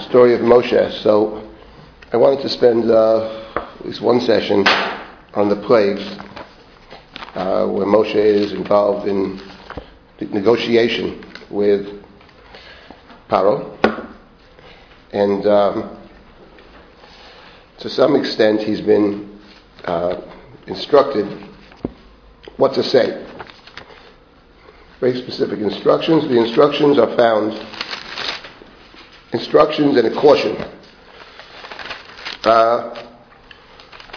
story of Moshe. So I wanted to spend uh, at least one session on the plagues, uh, where Moshe is involved in negotiation with Paro. And um, to some extent, he's been uh, instructed what to say. Very specific instructions. The instructions are found, instructions and a caution. Uh,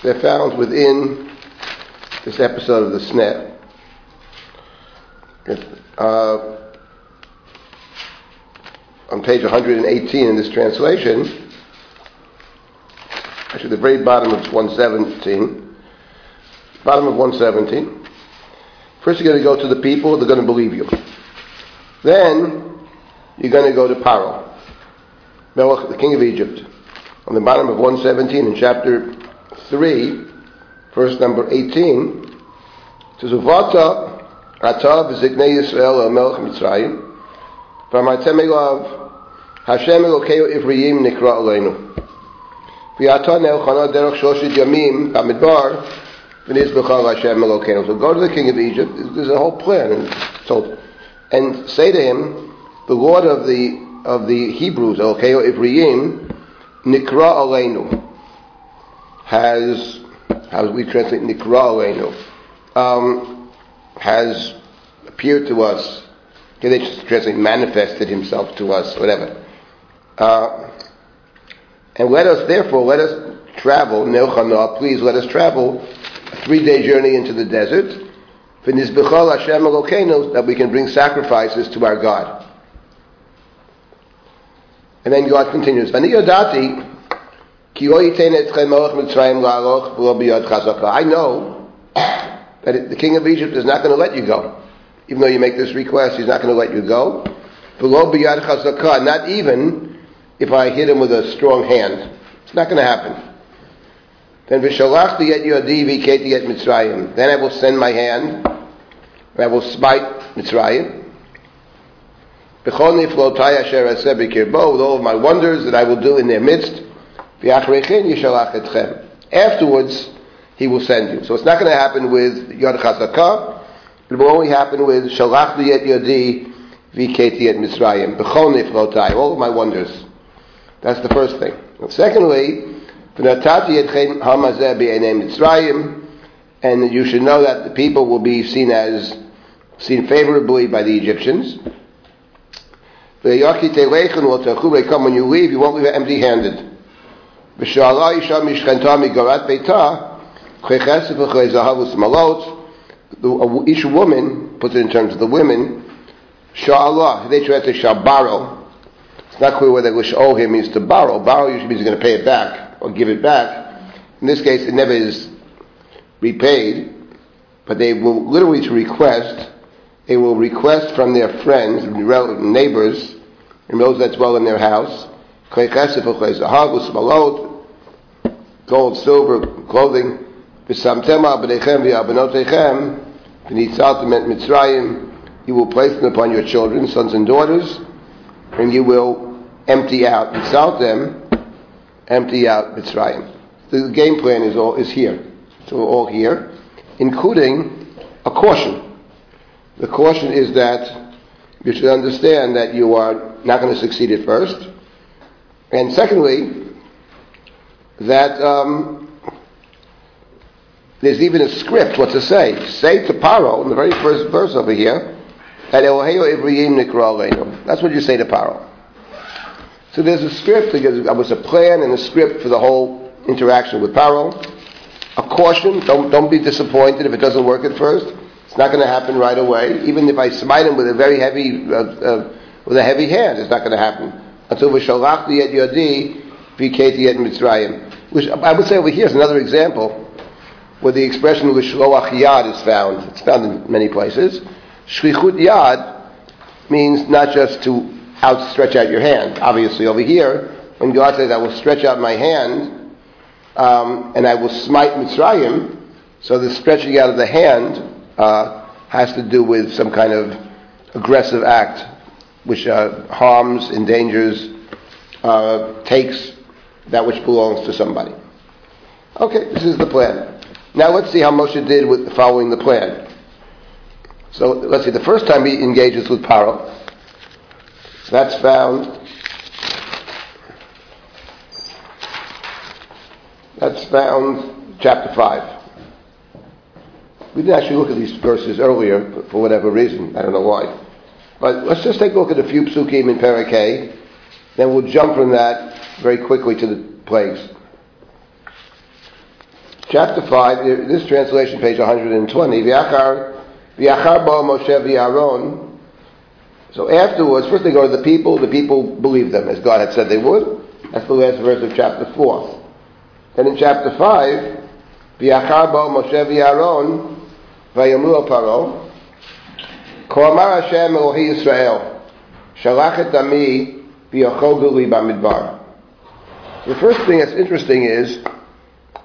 they're found within this episode of the sneh. Uh, on page 118 in this translation, actually the very bottom of 117, bottom of 117, first you're going to go to the people, they're going to believe you. Then you're going to go to Paro, Melech, the king of Egypt. On the bottom of 117 in chapter 3, verse number 18, it says, Uvata ata v'ziknei Yisrael el melech Mitzrayim, v'amartem elav, Hashem Elokeu Ivriyim nikra aleinu. V'yata ne'elchana derech shoshit yamim b'amidbar, v'nizbechal Hashem Elokeinu. So go to the king of Egypt, there's a whole plan, and, so, and say to him, the Lord of the of the Hebrews, Elokeu Ivriyim, nikra aleinu, has, how do we translate nikra aleinu, um, has appeared to us, can they just translate manifested himself to us, whatever. Uh, and let us, therefore, let us travel, Neochana, please let us travel a three-day journey into the desert, that we can bring sacrifices to our God. And then God continues, I know that the king of Egypt is not going to let you go. Even though you make this request, he's not going to let you go. Not even if I hit him with a strong hand. It's not going to happen. Then Then I will send my hand, and I will smite Mitzrayim. With all of my wonders that I will do in their midst. Afterwards, he will send you. So it's not going to happen with Yod Chazakah. It will only happen with Shalach Yet Yodi Viketi et Mitzrayim. Niflotai. All of my wonders. That's the first thing. And secondly, V'natati etchem hamazeh b'enei Mitzrayim. And you should know that the people will be seen as, seen favorably by the Egyptians. Come when you leave, you won't leave migorat beitah each woman, puts it in terms of the women, Sha'Allah, they try to borrow. It's not clear whether Sha'ol here means to borrow. Borrow usually means you're going to pay it back or give it back. In this case, it never is repaid, but they will literally request, they will request from their friends, relatives, neighbors, and those that dwell in their house, gold, silver, clothing, You will place them upon your children, sons and daughters, and you will empty out, nitzalt them, empty out Mitzrayim. The game plan is all is here. So we're all here, including a caution. The caution is that you should understand that you are not going to succeed at first, and secondly, that um, there's even a script what to say. Say to Paro in the very first verse over here that That's what you say to Paro. So there's a script. There was a plan and a script for the whole interaction with Paro. A caution: don't don't be disappointed if it doesn't work at first. It's not going to happen right away. Even if I smite him with a very heavy uh, uh, with a heavy hand, it's not going to happen until v'shalachti et yodi v'keti et mitzrayim. Which I would say over here is another example where the expression l'shloach yad is found. It's found in many places. Shlichut yad means not just to outstretch out your hand. Obviously, over here, when God says, "I will stretch out my hand um, and I will smite Mitzrayim," so the stretching out of the hand uh, has to do with some kind of aggressive act which uh, harms, endangers uh, takes that which belongs to somebody. Okay, this is the plan. Now let's see how Moshe did with following the plan. So let's see, the first time he engages with Paro, that's found that's found chapter 5. We didn't actually look at these verses earlier for whatever reason. I don't know why. But let's just take a look at a few psukim in perek hey, then we'll jump from that very quickly to the plagues. Chapter 5, this translation, page 120. V'achar, v'achar bo Moshe v'Aaron. So afterwards, first they go to the people. The people believe them, as God had said they would. That's the last verse of chapter 4. Then in chapter 5, v'achar bo Moshe v'Aaron, v'yomru paro. כה אמר השם אלוהי ישראל, שלח את עמי ויאכלו לי במדבר. The first thing that's interesting is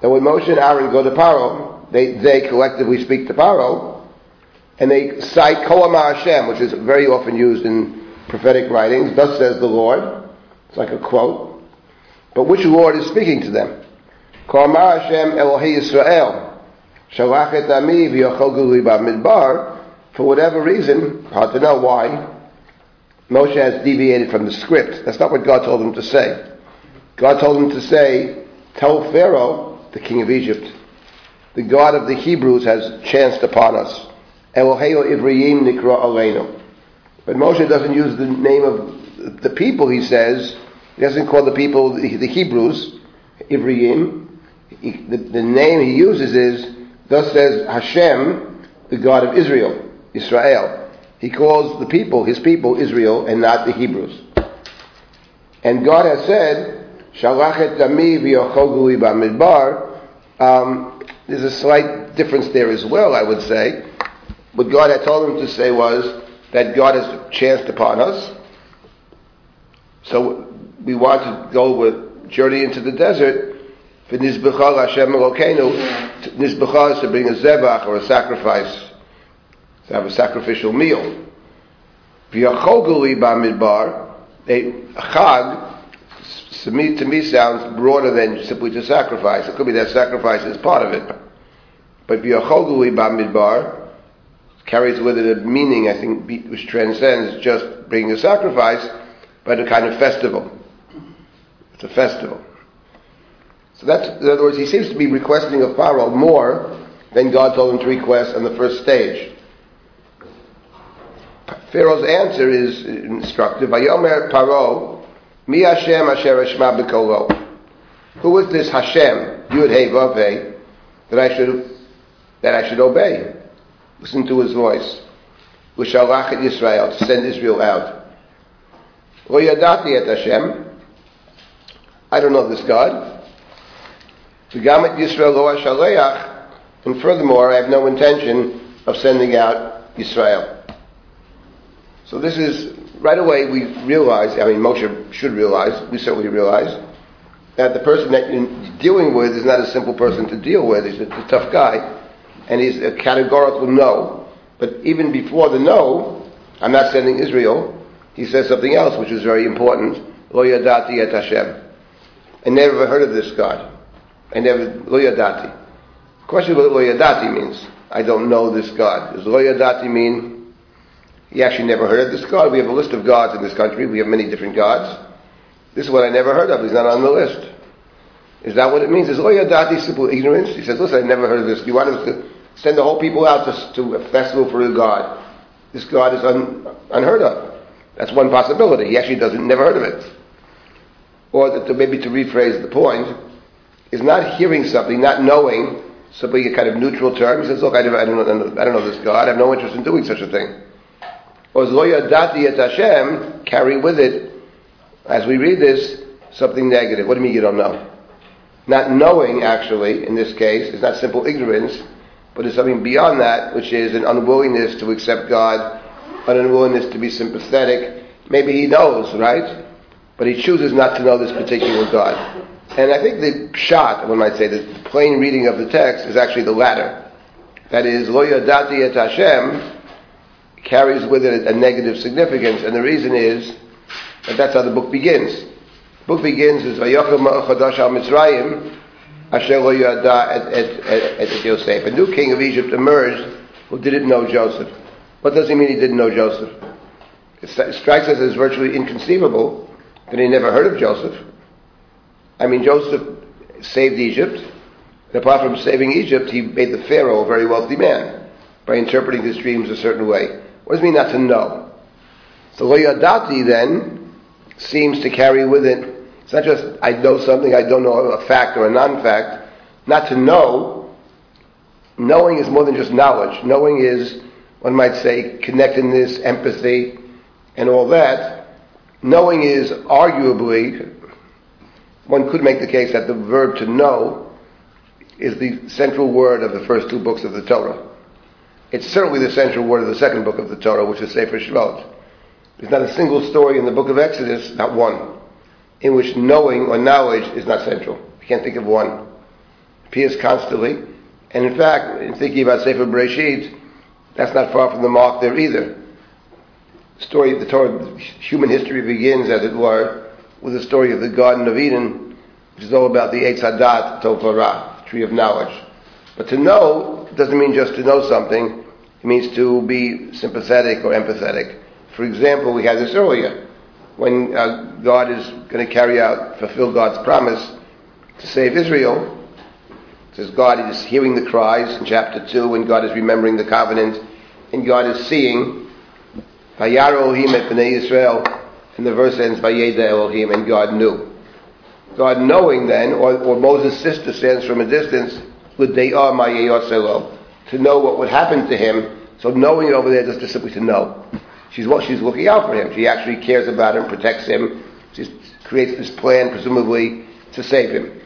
that when Moshe and Aaron go to Paro, they, they collectively speak to Paro, and they cite Ko Amar Hashem, which is very often used in prophetic writings. Thus says the Lord. It's like a quote. But which Lord is speaking to them? Ko Amar Hashem Elohi Yisrael. Shalach et ami midbar. for whatever reason, hard to know why, Moshe has deviated from the script. That's not what God told him to say. God told him to say, tell Pharaoh, the king of Egypt, the God of the Hebrews has chanced upon us. Nikra. But Moshe doesn't use the name of the people, he says. He doesn't call the people the, Hebrews, Ivriim. the, the name he uses is Thus says Hashem, the God of Israel, Israel. He calls the people, his people, Israel, and not the Hebrews. And God has said, Shalachet dami v'yochogui b'midbar. Um, there's a slight difference there as well, I would say. What God had told him to say was that God has chanced upon us. So we want to go with journey into the desert V'nizbecha Hashem Elokeinu, nizbecha is to bring a zebach or a sacrifice, to have a sacrificial meal. V'yachoguli ba'midbar, a chag, to me, sounds broader than simply to sacrifice. It could be that sacrifice is part of it. But v'yachoguli ba'midbar carries with it a meaning, I think, which transcends just bringing a sacrifice, but a kind of festival. It's a festival. So that's, in other words, he seems to be requesting of Pharaoh more than God told him to request on the first stage. Pharaoh's answer is instructive. Vayomer Paro, Mi Hashem Asher Eshma B'Kolo. Who is this Hashem, Yud Hey Vav that I should that I should obey? Listen to his voice. L'shalach et Yisrael to send Israel out. Lo yadati et Hashem. I don't know this God. V'gamet Yisrael lo shaleach, and furthermore, I have no intention of sending out Yisrael. So this is, right away we realize, I mean Moshe should realize, we certainly realize, that the person that you're dealing with is not a simple person to deal with. He's a, a tough guy, and he's a categorical no. But even before the no, I'm not sending Israel, he says something else which is very important. Lo yadati et Hashem. I never heard of this God. I never, lo yadati. Question what lo yadati means. I don't know this God. Does lo yadati mean he actually never heard of this God? We have a list of gods in this country. We have many different gods. This is what I never heard of. He's not on the list. Is that what it means? Is lo yadati simple ignorance? He says, listen, I never heard of this. Do You want us to send the whole people out to, to a festival for a God. This God is un, unheard of. That's one possibility. He actually doesn't, never heard of it. Or to, maybe to rephrase the point, is not hearing something, not knowing, simply a kind of neutral term. He says, look, I don't, I don't, I don't know this God. I have no interest in doing such a thing. Or Zoya Dati et Hashem carry with it, as we read this, something negative. What do you mean you don't know? Not knowing, actually, in this case, is not simple ignorance, but is something beyond that, which is an unwillingness to accept God, an unwillingness to be sympathetic. Maybe he knows, right? But he chooses not to know this particular God. And I think the shot, one might say, the plain reading of the text is actually the latter. That is, lo yadati et Hashem carries with it a negative significance, and the reason is that that's how the book begins. The book begins as Vayachim Chadash al Mitzrayim, Asher lo yada et Yosef. A new king of Egypt emerged who didn't know Joseph. What does he mean he didn't know Joseph? It strikes us as virtually inconceivable that he never heard of Joseph. I mean, Joseph saved Egypt, and apart from saving Egypt, he made the Pharaoh a very wealthy man by interpreting his dreams a certain way. What does it mean not to know? So Loyadati then seems to carry with it, it's not just I know something, I don't know a fact or a non-fact. Not to know, knowing is more than just knowledge. Knowing is, one might say, connectedness, empathy, and all that. Knowing is arguably, one could make the case that the verb to know is the central word of the first two books of the Torah. It's certainly the central word of the second book of the Torah, which is Sefer Shemot. There's not a single story in the book of Exodus, not one, in which knowing or knowledge is not central. I can't think of one. It appears constantly. And in fact, in thinking about Sefer Bereshit, that's not far from the mark there either. The story, the Torah, human history begins, as it were, with the story of the Garden of Eden, which is all about the Eitz Hadat Tov tree of knowledge. But to know doesn't mean just to know something. It means to be sympathetic or empathetic. For example, we had this earlier. When uh, God is going to carry out, fulfill God's promise to save Israel, says God is hearing the cries in chapter 2, and God is remembering the covenant, and God is seeing, Vayar Elohim et Bnei Israel, and the verse ends, Vayeda Elohim, and God knew. God knowing then, or, or Moses' sister stands from a distance, to know what would happen to him. So knowing it over there just simply to know. She's what she's looking out for him. She actually cares about him, protects him. She creates this plan, presumably, to save him.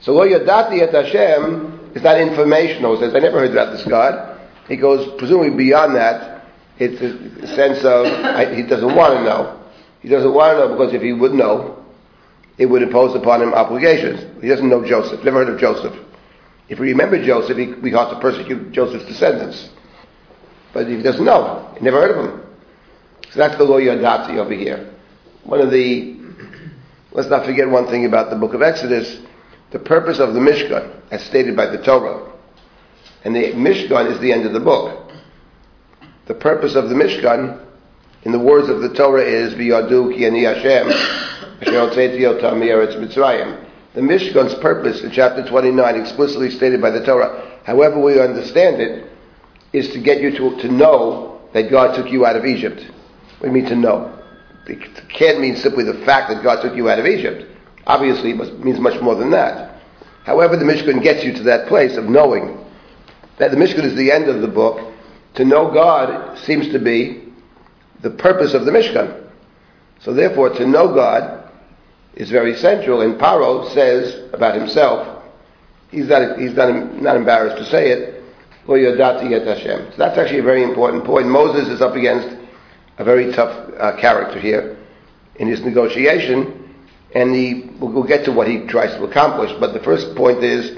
So lo yadati et Hashem is not informational. He says, I never heard about this God. He goes, presumably beyond that, it's a sense of, I, he doesn't want to know. He doesn't want to know because if he would know, it would impose upon him obligations. He doesn't know Joseph. Never heard of Joseph. If we remember Joseph, he, we ought to persecute Joseph's descendants. But he doesn't know. He never heard of him. So that's the lo yadati over here. One of the, let's not forget one thing about the book of Exodus. The purpose of the Mishkan, as stated by the Torah, and the Mishkan is the end of the book. The purpose of the Mishkan, in the words of the Torah, is V'yadu ki ani Hashem, Mitzrayim the Mishkan's purpose in chapter 29, explicitly stated by the Torah, however we understand it, is to get you to, to know that God took you out of Egypt. We mean to know. It can't mean simply the fact that God took you out of Egypt. Obviously, it means much more than that. However, the Mishkan gets you to that place of knowing that the Mishkan is the end of the book. To know God seems to be the purpose of the Mishkan. So therefore, to know God is very central, and Paro says about himself, he's not, he's not, not embarrassed to say it, so that's actually a very important point. Moses is up against a very tough uh, character here in his negotiation, and he, we'll, get to what he tries to accomplish, but the first point is,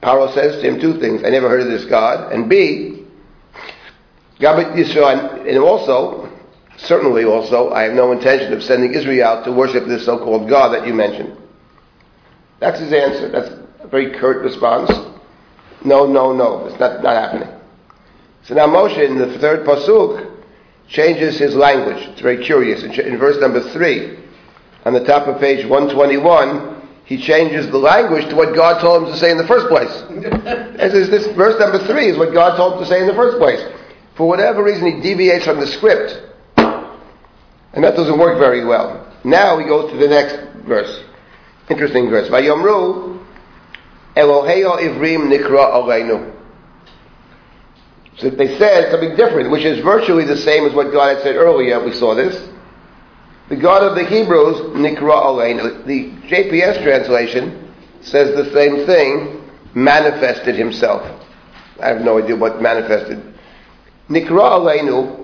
Paro says to him two things, I never heard of this God, and B, Gabit Yisrael, and also, Certainly also, I have no intention of sending Israel out to worship this so-called God that you mentioned. That's his answer. That's a very curt response. No, no, no. It's not, not happening. So now Moshe, in the third pasuk, changes his language. It's very curious. In, in verse number three, on the top of page 121, he changes the language to what God told him to say in the first place. As is this verse number three is what God told him to say in the first place. For whatever reason, he deviates from the script. And that doesn't work very well. Now he goes to the next verse. Interesting verse. Vayomru Eloheo Ivrim Nikra Aleinu. So they said something different, which is virtually the same as what God had said earlier. We saw this. The God of the Hebrews, Nikra Aleinu. The JPS translation says the same thing, manifested himself. I have no idea what manifested. Nikra Aleinu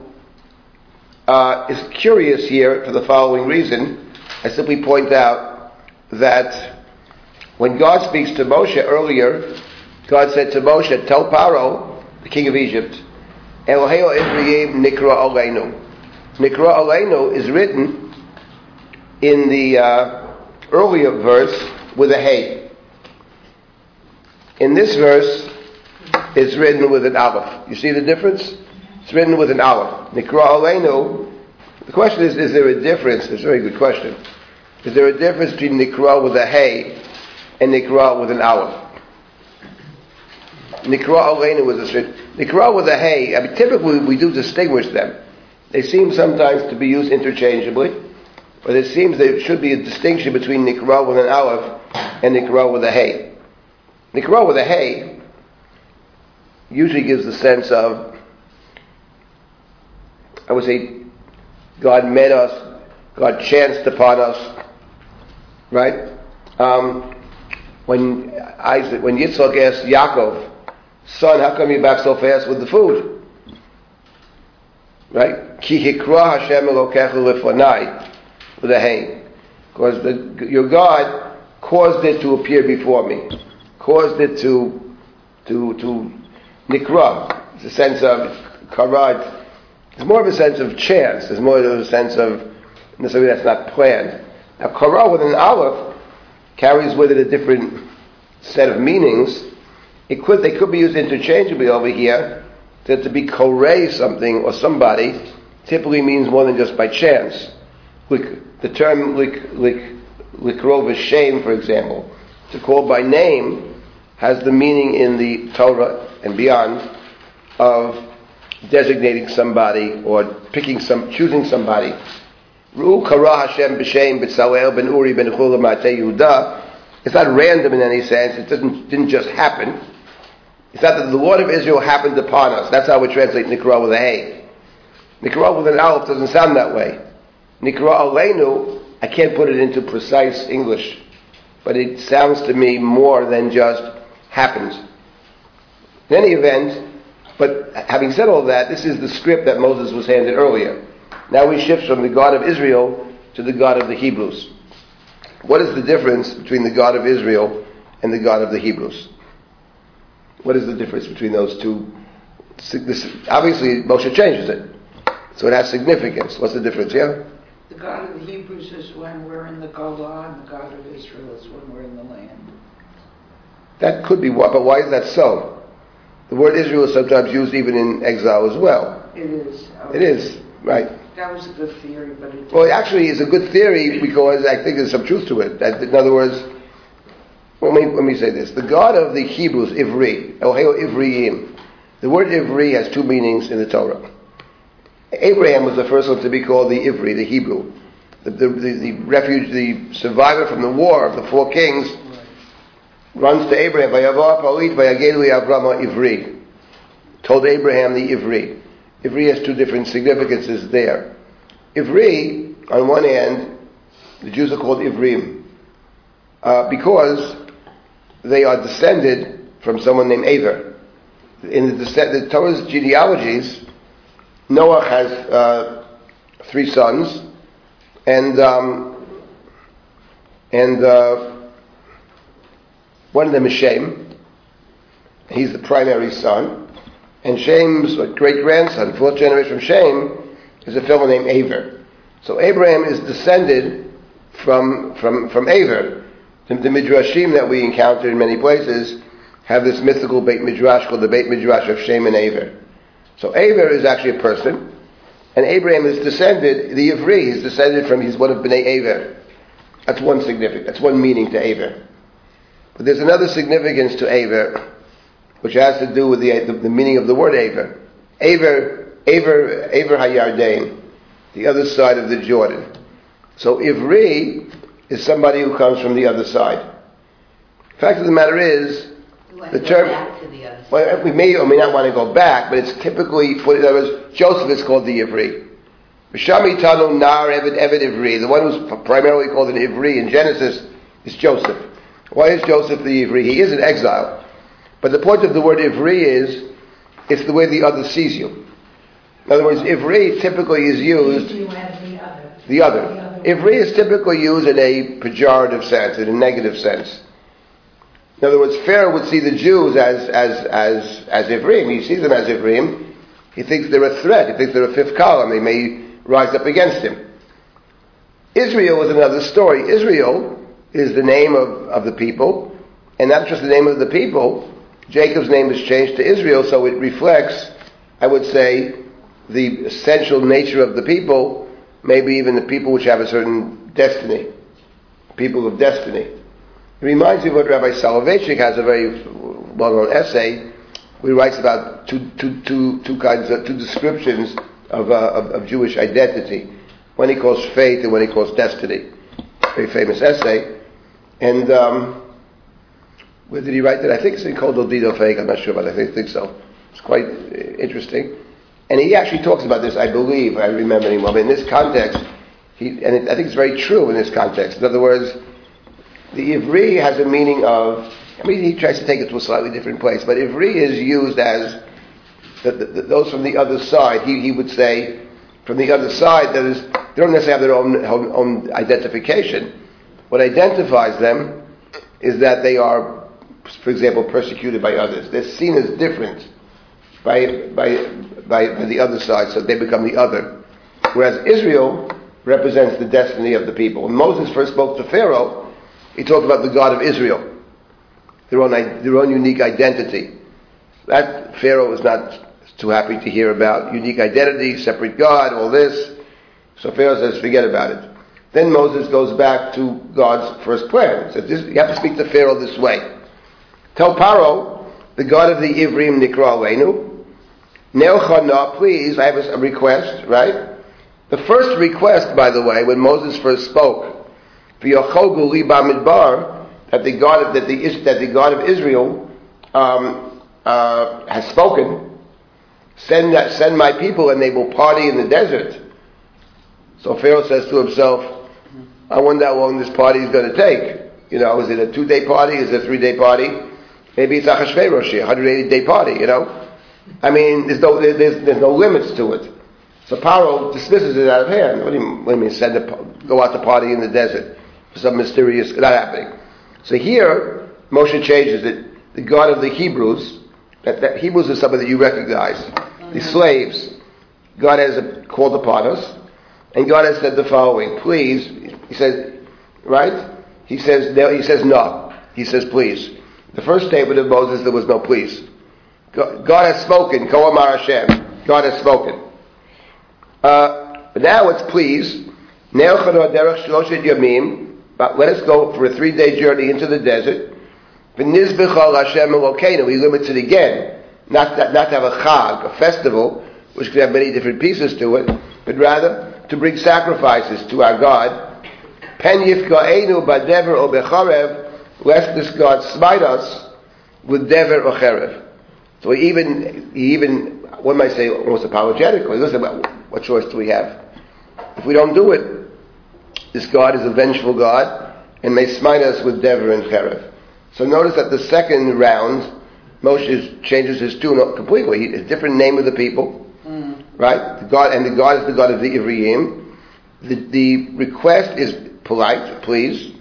uh, is curious here for the following reason. I simply point out that when God speaks to Moshe earlier, God said to Moshe, Tell Paro, the king of Egypt, Eloheo Ibrahim Nikra Aleinu. Nikra Aleinu is written in the uh, earlier verse with a hey. In this verse, it's written with an aleph. You see the difference? It's written with an aleph. Nikra Aleinu. The question is, is there a difference? It's a very good question. Is there a difference between Nikra with a hey and Nikra with an aleph? Nikra Aleinu was a Nikra with a hey. I mean, typically we do distinguish them. They seem sometimes to be used interchangeably, but it seems there should be a distinction between Nikra with an aleph and Nikra with a hey. Nikra with a hey usually gives the sense of, I would say, God met us, God chanced upon us, right? Um, when Isaac, when Yitzchak asked Yaakov, son, how come you're back so fast with the food? Right? Ki hikra Hashem elokecha lefonai, with a hay. Because the, your God caused it to appear before me. Caused it to, to, to nikra. It's a sense of karad. It's more of a sense of chance. It's more of a sense of necessarily that's not planned. Now, kara with an aleph carries with it a different set of meanings. It could, they could be used interchangeably over here. That to be korei something or somebody typically means more than just by chance. Like the term lik lik likrov shame, for example, to call by name has the meaning in the Torah and beyond of designating somebody or picking some, choosing somebody. It's not random in any sense. It doesn't didn't just happen. It's not that the Lord of Israel happened upon us. That's how we translate Nikra with a hey. Nikra with an aleph doesn't sound that way. Nikra aleinu, I can't put it into precise English, but it sounds to me more than just happens. In any event, but having said all that, this is the script that Moses was handed earlier. Now we shift from the God of Israel to the God of the Hebrews. What is the difference between the God of Israel and the God of the Hebrews? What is the difference between those two? Obviously, Moshe changes it. So it has significance. What's the difference, yeah? The God of the Hebrews is when we're in the golah, and the God of Israel is when we're in the land. That could be what, but why is that so? The word Israel is sometimes used even in exile as well. It is. Okay. It is, right. That was a good theory, but it Well, actually is a good theory because I think there's some truth to it. That, in other words, let me, let me say this. The God of the Hebrews, Ivri, Ohio Ivriim, the word Ivri has two meanings in the Torah. Abraham was the first one to be called the Ivri, the Hebrew. The, the, the, the refuge, the survivor from the war of the four kings runs to Abraham, Ivri. Told Abraham the Ivri. Ivri has two different significances there. Ivri, on one hand, the Jews are called Ivrim, uh, because they are descended from someone named Aver. In the, the Torah's genealogies, Noah has uh, three sons, and um, and uh, one of them is Shem. He's the primary son. And Shem's great grandson, fourth generation from Shem, is a fellow named Aver. So Abraham is descended from, from, from Aver. The, the Midrashim that we encounter in many places have this mythical Beit Midrash called the Beit Midrash of Shem and Aver. So Aver is actually a person, and Abraham is descended, the Ivri, is descended from, he's one of Bnei Aver. That's one significance, that's one meaning to Aver. But there's another significance to Aver, which has to do with the, the, the meaning of the word Aver. Aver, Aver, Aver Hayardain, the other side of the Jordan. So Ivri is somebody who comes from the other side. The fact of the matter is, the term. The well, we may or may not want to go back, but it's typically for, In other words, Joseph is called the Ivri. B'shami Tanu Nar Eved Eved Ivri. The one who's primarily called an Ivri in Genesis is Joseph. Why is Joseph the Ivri? He is an exile. But the point of the word Ivri is, it's the way the other sees you. In other words, Ivri typically is used. the other. The other. Ivri is typically used in a pejorative sense, in a negative sense. In other words, Pharaoh would see the Jews as, as, as, as Ivrim. He sees them as Ivrim. He thinks they're a threat. He thinks they're a fifth column. They may rise up against him. Israel is another story. Israel is the name of, of the people, and not just the name of the people. Jacob's name is changed to Israel, so it reflects, I would say, the essential nature of the people, maybe even the people which have a certain destiny, people of destiny. It reminds me of what Rabbi Soloveitchik has a very well-known essay. He writes about two, two, two, two kinds of two descriptions of, uh, of, of Jewish identity. One he calls faith, and one he calls destiny. Very famous essay. And um, where did he write that? I think it's in Kol Dodi Dofek. I'm not sure, but I think, think so. It's quite uh, interesting. And he actually talks about this, I believe, I remember him well, in this context, he, and it, I think it's very true in this context. In other words, the Ivri has a meaning of, I mean, he tries to take it to a slightly different place, but Ivri is used as the, the, the, those from the other side. He, he would say, from the other side, that is, they don't necessarily have their own, own, own identification. What identifies them is that they are, for example, persecuted by others. They're seen as different by, by, by, by the other side, so they become the other. Whereas Israel represents the destiny of the people. When Moses first spoke to Pharaoh, he talked about the God of Israel, their own, their own unique identity. That Pharaoh was not too happy to hear about unique identity, separate God, all this. So Pharaoh says, forget about it. Then Moses goes back to God's first prayer. He says, you have to speak to Pharaoh this way. Tell Paro, the God of the Ivrim Nikra Aleinu, Neochana, please, I have a request, right? The first request, by the way, when Moses first spoke, V'yochogu li bamidbar, that the God of, that the, that the God of Israel um, uh, has spoken, send, send my people and they will party in the desert. So Pharaoh says to himself, I wonder how long this party is going to take. You know, is it a two-day party? Is it a three-day party? Maybe it's a Achashverosh, a 180-day party, you know? I mean, there's no, there's, there's no limits to it. So Paro dismisses it out of hand. What do you, what do you mean, send a, go out to party in the desert for some mysterious, not happening. So here, Moshe changes it. The God of the Hebrews, that, that Hebrews is somebody that you recognize. The slaves, God has called upon us, and God has said the following, please, he says, right? He says, no, he says no. He says please. The first statement of Moses, there was no please. God has spoken. Koamar Hashem. God has spoken. Uh, but now it's please. But let us go for a three-day journey into the desert. He limits it again. Not, not, not to have a chag, a festival, which could have many different pieces to it, but rather to bring sacrifices to our God. Pen yifka'enu badever o becharev, lest this God smite us with dever or cherev. So he even, he even, one might say almost apologetically, listen, what choice do we have? If we don't do it, this God is a vengeful God and may smite us with Dever and Cherev. So notice that the second round, Moshe changes his tune completely. He, a different name of the people, mm. right? The God and the God is the God of the Ivriim. The, the request is polite, please.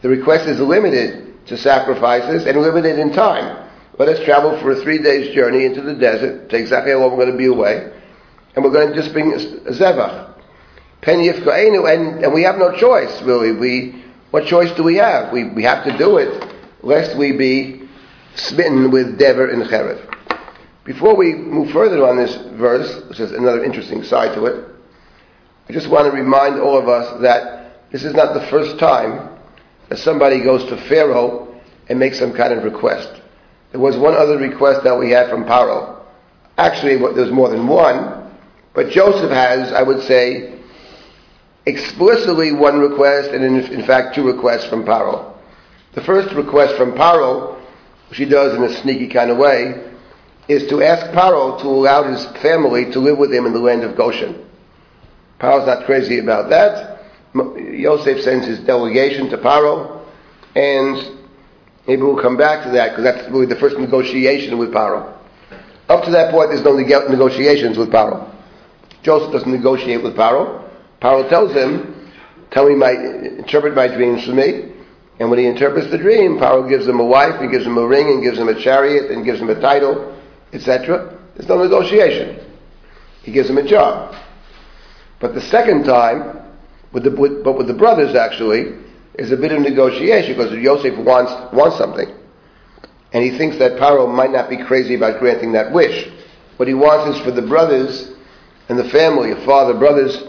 The request is limited to sacrifices and limited in time. Let us travel for a three days journey into the desert, to exactly how long we're going to be away, and we're going to just bring a, zevach. Pen and, and we have no choice, really. We, what choice do we have? We, we have to do it, lest we be smitten with Dever and Cherev. Before we move further on this verse, which is another interesting side to it, I just want to remind all of us that this is not the first time that somebody goes to Pharaoh and makes some kind of request. There was one other request that we had from Paro. Actually, there was more than one, but Joseph has, I would say, explicitly one request and in, in fact two requests from Paro. The first request from Paro, which he does in a sneaky kind of way, is to ask Paro to allow his family to live with him in the land of Goshen. Paro's not crazy about that. Yosef sends his delegation to Paro, and Maybe we'll come back to that because that's really the first negotiation with Paro. Up to that point, there's no neg- negotiations with Paro. Joseph doesn't negotiate with Paro. Paro tells him, "Tell me my interpret my dreams for me." And when he interprets the dream, Paro gives him a wife, he gives him a ring, and gives him a chariot, and gives him a title, etc. There's no negotiation. He gives him a job. But the second time, With the, with, but with the brothers, actually, is a bit of negotiation because Yosef wants, wants something. And he thinks that Paro might not be crazy about granting that wish. What he wants is for the brothers and the family, father, brothers,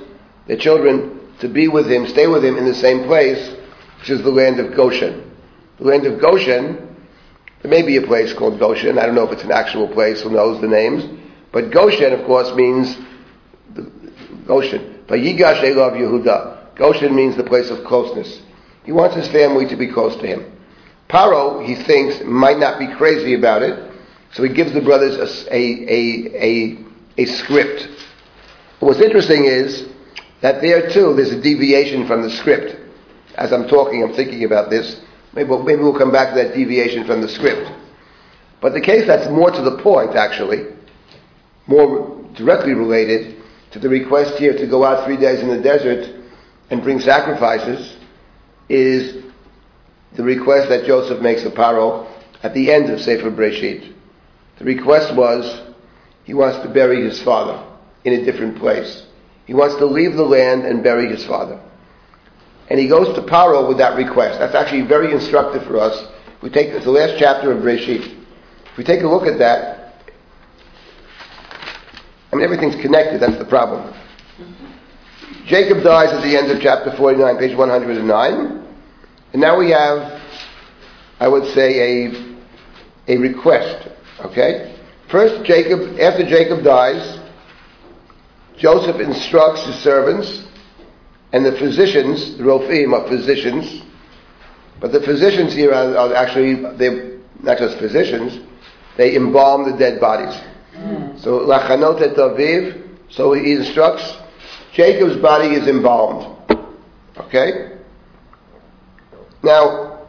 their children, to be with him, stay with him in the same place, which is the land of Goshen. The land of Goshen, there may be a place called Goshen. I don't know if it's an actual place, who knows the names. But Goshen, of course, means Goshen. But Vayigash Elav Yehuda. Goshen means the place of closeness. He wants his family to be close to him. Paro, he thinks, might not be crazy about it, so he gives the brothers a, a, a, a, script. What's interesting is that there too, there's a deviation from the script. As I'm talking, I'm thinking about this. Maybe maybe we'll come back to that deviation from the script. But the case that's more to the point, actually, more directly related to the request here to go out three days in the desert and bring sacrifices, is the request that Joseph makes of Paro at the end of Sefer Breshit. The request was he wants to bury his father in a different place. He wants to leave the land and bury his father. And he goes to Paro with that request. That's actually very instructive for us. We take the last chapter of Breshit. If we take a look at that, I mean everything's connected. That's the problem. Jacob dies at the end of chapter 49, page 109. And now we have, I would say, a, a request. Okay? First, Jacob, after Jacob dies, Joseph instructs his servants and the physicians, the Rofim are physicians, but the physicians here are, are actually, they not just physicians, they embalm the dead bodies. Mm. So, Lachanot et Aviv, so he instructs, Jacob's body is embalmed. Okay? Now,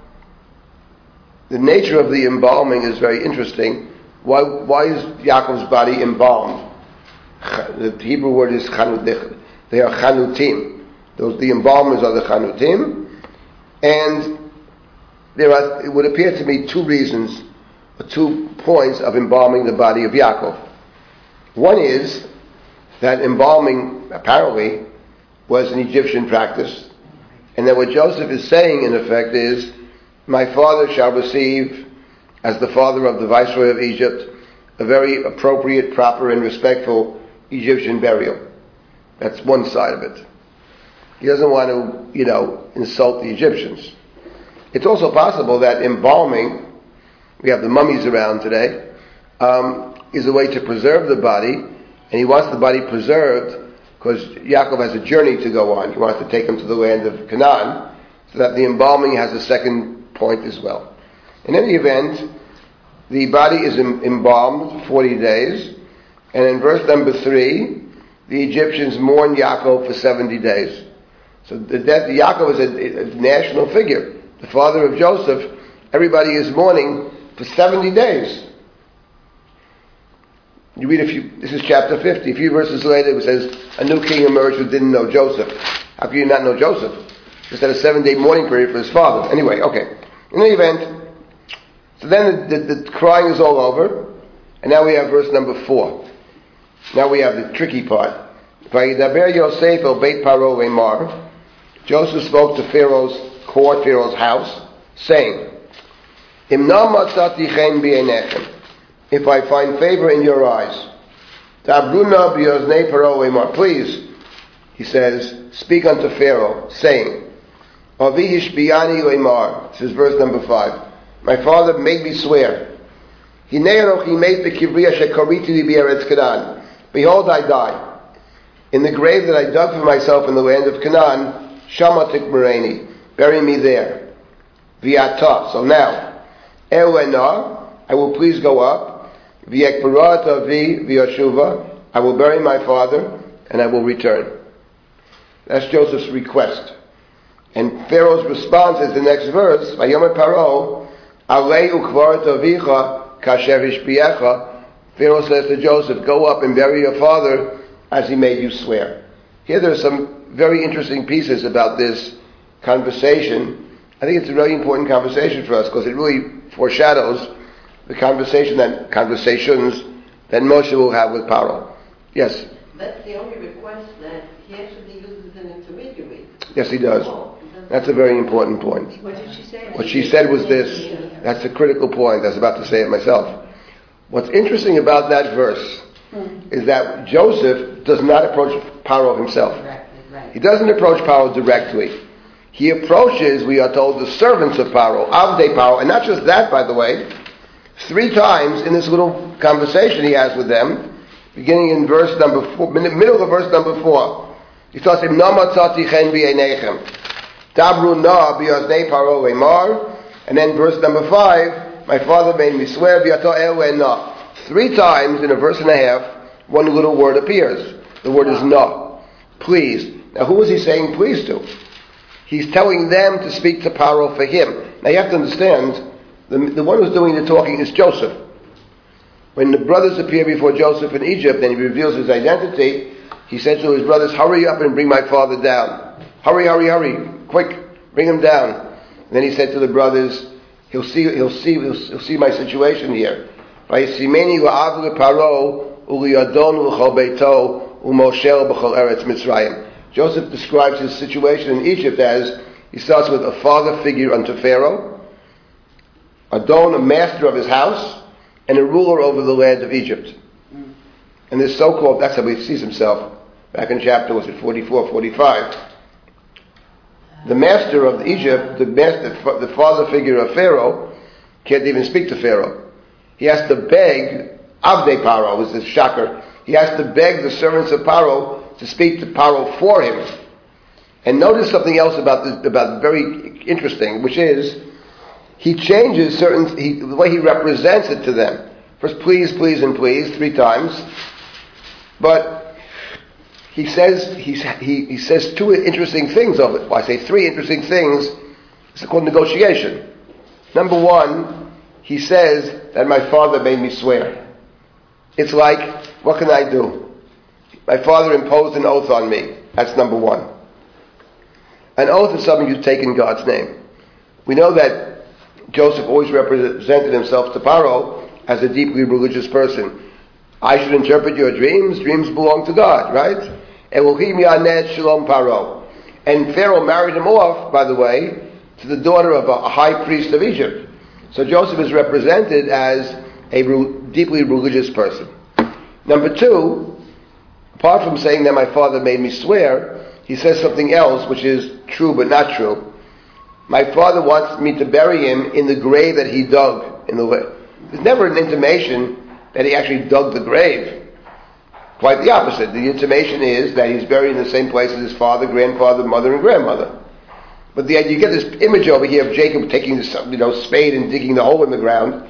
the nature of the embalming is very interesting. Why, why is Yaakov's body embalmed? The Hebrew word is chanut. They are chanutim. Those, the embalmers are the chanutim. And there are, it would appear to me, two reasons, or two points of embalming the body of Yaakov. One is that embalming, apparently, was an Egyptian practice and that what Joseph is saying, in effect, is, My father shall receive, as the father of the viceroy of Egypt, a very appropriate, proper, and respectful Egyptian burial. That's one side of it. He doesn't want to, you know, insult the Egyptians. It's also possible that embalming, we have the mummies around today, um, is a way to preserve the body, and he wants the body preserved because Yaakov has a journey to go on. He wants to take him to the land of Canaan, so that the embalming has a second point as well. In any event, the body is embalmed 40 days, and in verse number 3, the Egyptians mourn Yaakov for 70 days. So the death of Yaakov is a, a national figure. The father of Joseph, everybody is mourning for 70 days. You read a few, this is chapter 50. A few verses later, it says, a new king emerged who didn't know Joseph. How could you not know Joseph? Just had a seven day mourning period for his father. Anyway, okay. In any event, so then the, the, the crying is all over, and now we have verse number 4. Now we have the tricky part. Yosef Paro Emar. Joseph spoke to Pharaoh's court, Pharaoh's house, saying, if I find favor in your eyes. Please, he says, speak unto Pharaoh, saying, This is verse number five. My father made me swear. Behold, I die. In the grave that I dug for myself in the land of Canaan, Shamatik Mereni, bury me there. So now, I will please go up I will bury my father and I will return. That's Joseph's request. And Pharaoh's response is the next verse, Vayomer Paro, Alei ukvarat. Pharaoh says to Joseph, go up and bury your father as he made you swear. Here there are some very interesting pieces about this conversation. I think it's a really important conversation for us because it really foreshadows the conversation that conversations that Moshe will have with Paro. Yes. That's the only request that he actually uses an intermediary. Yes, he does. Oh, That's a very important point. What did she say? What she said was this. That's a critical point. I was about to say it myself. What's interesting about that verse hmm. is that Joseph does not approach Paro himself. Directly, right. He doesn't approach Paro directly. He approaches, we are told, the servants of Paro, Avde Paro, and not just that, by the way. Three times in this little conversation he has with them, beginning in verse number four, middle of verse number four. He starts saying, "Na matzati chen b'einechem, dabru na b'yaznei Paro emar," and then verse number five, "My father made me swear b'yato el na." Three times in a verse and a half, one little word appears. The word is na. Please. Now, who is he saying please to? He's telling them to speak to Paro for him. Now, you have to understand, the, the one who's doing the talking is Joseph. When the brothers appear before Joseph in Egypt and he reveals his identity, he says to his brothers, Hurry up and bring my father down. Hurry, hurry, hurry. Quick, bring him down. And then he said to the brothers, He'll see, he'll see, he'll, he'll see my situation here. Joseph describes his situation in Egypt as he starts with a father figure unto Pharaoh, Adon, a master of his house, and a ruler over the land of Egypt. And this so-called, that's how he sees himself back in chapter, was it 44, 45. The master of Egypt, the master, the father figure of Pharaoh, can't even speak to Pharaoh. He has to beg, Avde Paro is the shocker, he has to beg the servants of Paro to speak to Paro for him. And notice something else about this, about very interesting, which is, he changes certain, he, the way he represents it to them. First, please, please, and please, three times. But he says, he, he, he says two interesting things of it. Well, I say three interesting things. It's called negotiation. Number one, he says that my father made me swear. It's like, what can I do? My father imposed an oath on me. That's number one. An oath is something you take in God's name. We know that Joseph always represented himself to Paro as a deeply religious person. I should interpret your dreams. Dreams belong to God, right? Elohim Yaned Shalom Paro. And Pharaoh married him off, by the way, to the daughter of a high priest of Egypt. So Joseph is represented as a deeply religious person. Number two, apart from saying that my father made me swear, he says something else which is true but not true. My father wants me to bury him in the grave that he dug in the. There's never an intimation that he actually dug the grave. Quite the opposite. The intimation is that he's buried in the same place as his father, grandfather, mother, and grandmother. But the you get this image over here of Jacob taking this you know spade and digging the hole in the ground.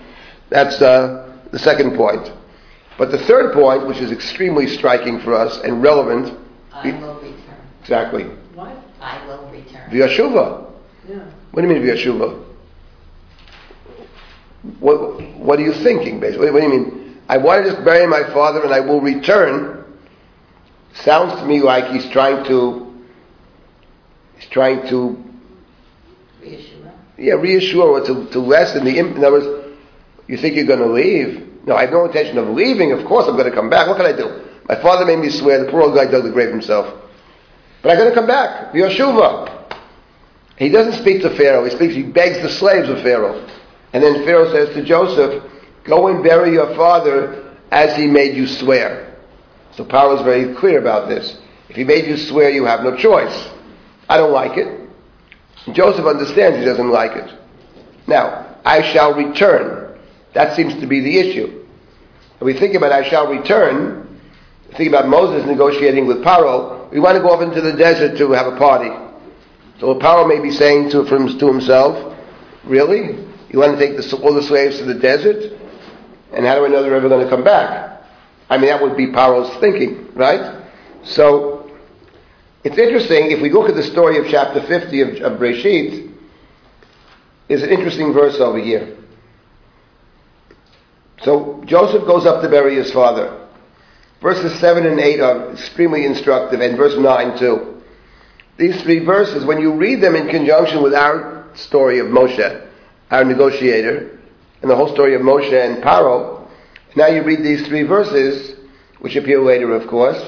That's uh, the second point. But the third point, which is extremely striking for us and relevant, I will return. exactly, What? I will return. The Vyashuva. Yeah. What do you mean be Vyashuva? What, what are you thinking, basically? What do you mean? I want to just bury my father and I will return. Sounds to me like he's trying to, he's trying to, Reassure. yeah, reassure or to, to lessen the, in other words, you think you're going to leave? No, I have no intention of leaving. Of course I'm going to come back. What can I do? My father made me swear. The poor old guy dug the grave himself. But I'm going to come back. Yeshuva. He doesn't speak to Pharaoh. He speaks, he begs the slaves of Pharaoh. And then Pharaoh says to Joseph, go and bury your father as he made you swear. So Pharaoh is very clear about this. If he made you swear, you have no choice. I don't like it. And Joseph understands he doesn't like it. Now, I shall return. That seems to be the issue. When we think about I shall return, think about Moses negotiating with Paro, we want to go off into the desert to have a party. So Paro may be saying to, from, to himself, really? You want to take the, all the slaves to the desert? And how do I know they're ever going to come back? I mean, that would be Paro's thinking, right? So, it's interesting, if we look at the story of chapter 50 of, of Breshit, there's an interesting verse over here. So, Joseph goes up to bury his father. Verses 7 and 8 are extremely instructive, and verse 9 too. These three verses, when you read them in conjunction with our story of Moshe, our negotiator, and the whole story of Moshe and Paro, now you read these three verses, which appear later, of course,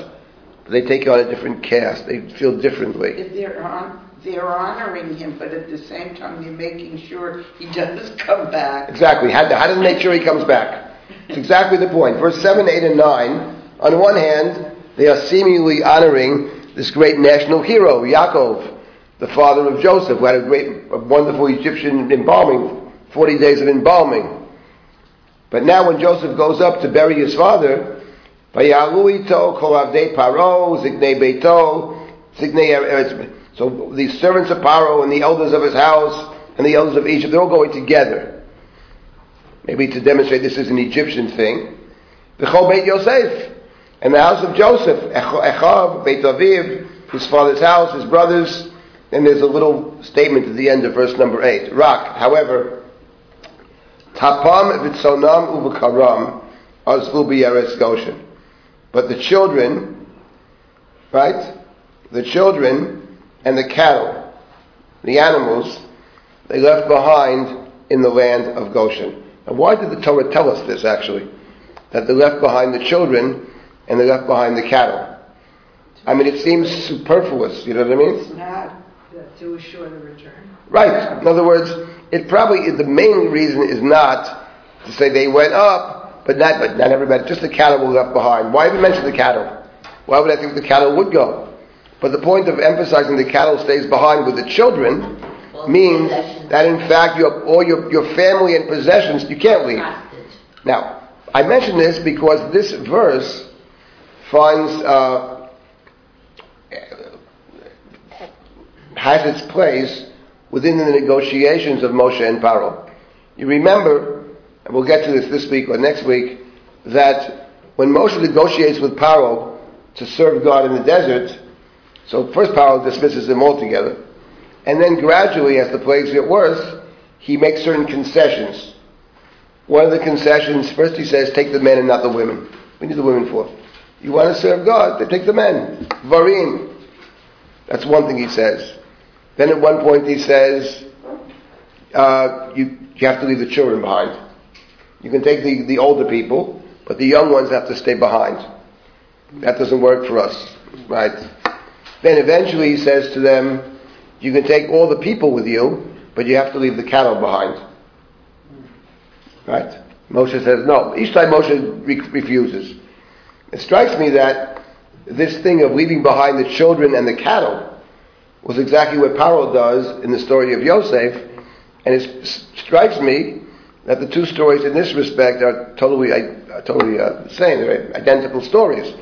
they take on a different cast. They feel differently. If They're on, they're honoring him, but at the same time, they're making sure he does come back. Exactly. How, how to make sure he comes back. It's exactly the point. Verse 7, 8, and 9. On one hand, they are seemingly honoring this great national hero, Yaakov, the father of Joseph, who had a great, a wonderful Egyptian embalming, 40 days of embalming. But now when Joseph goes up to bury his father, "Vayalu ito kol avdei paro, zignei beito, zignei er, eretz." So the servants of Paro and the elders of his house and the elders of Egypt, they're all going together. Maybe to demonstrate this is an Egyptian thing. V'chol Beit Yosef, and the house of Joseph, Echav, Beit Aviv, his father's house, his brothers, and there's a little statement at the end of verse number 8. Rak, however, Tapam v'tzonam uv'karam azvu b'eretz Goshen. But the children, right? The children and the cattle, the animals, they left behind in the land of Goshen. And why did the Torah tell us this actually? That they left behind the children and they left behind the cattle. I mean, it seems superfluous, you know what I mean? It's not. To assure the return. Right. In other words, it probably the main reason is not to say they went up, but not but not everybody. Just the cattle were left behind. Why even mention the cattle? Why would I think the cattle would go? But the point of emphasizing the cattle stays behind with the children means that in fact your all your, your family and possessions you can't leave. Now, I mention this because this verse finds uh, has its place within the negotiations of Moshe and Paro. You remember, and we'll get to this this week or next week, that when Moshe negotiates with Paro to serve God in the desert, so first Paro dismisses them altogether, and then gradually, as the plagues get worse, he makes certain concessions. One of the concessions, first he says, take the men and not the women. We need the women for. You want to serve God, then take the men. Varim. That's one thing he says. Then at one point he says, uh, you, you have to leave the children behind. You can take the, the older people, but the young ones have to stay behind. That doesn't work for us, right? Then eventually he says to them, you can take all the people with you, but you have to leave the cattle behind. Right? Moshe says no. Each time Moshe re- refuses. It strikes me that this thing of leaving behind the children and the cattle was exactly what Paro does in the story of Yosef, and it strikes me that the two stories in this respect are totally, uh, totally uh, the same. They're identical stories.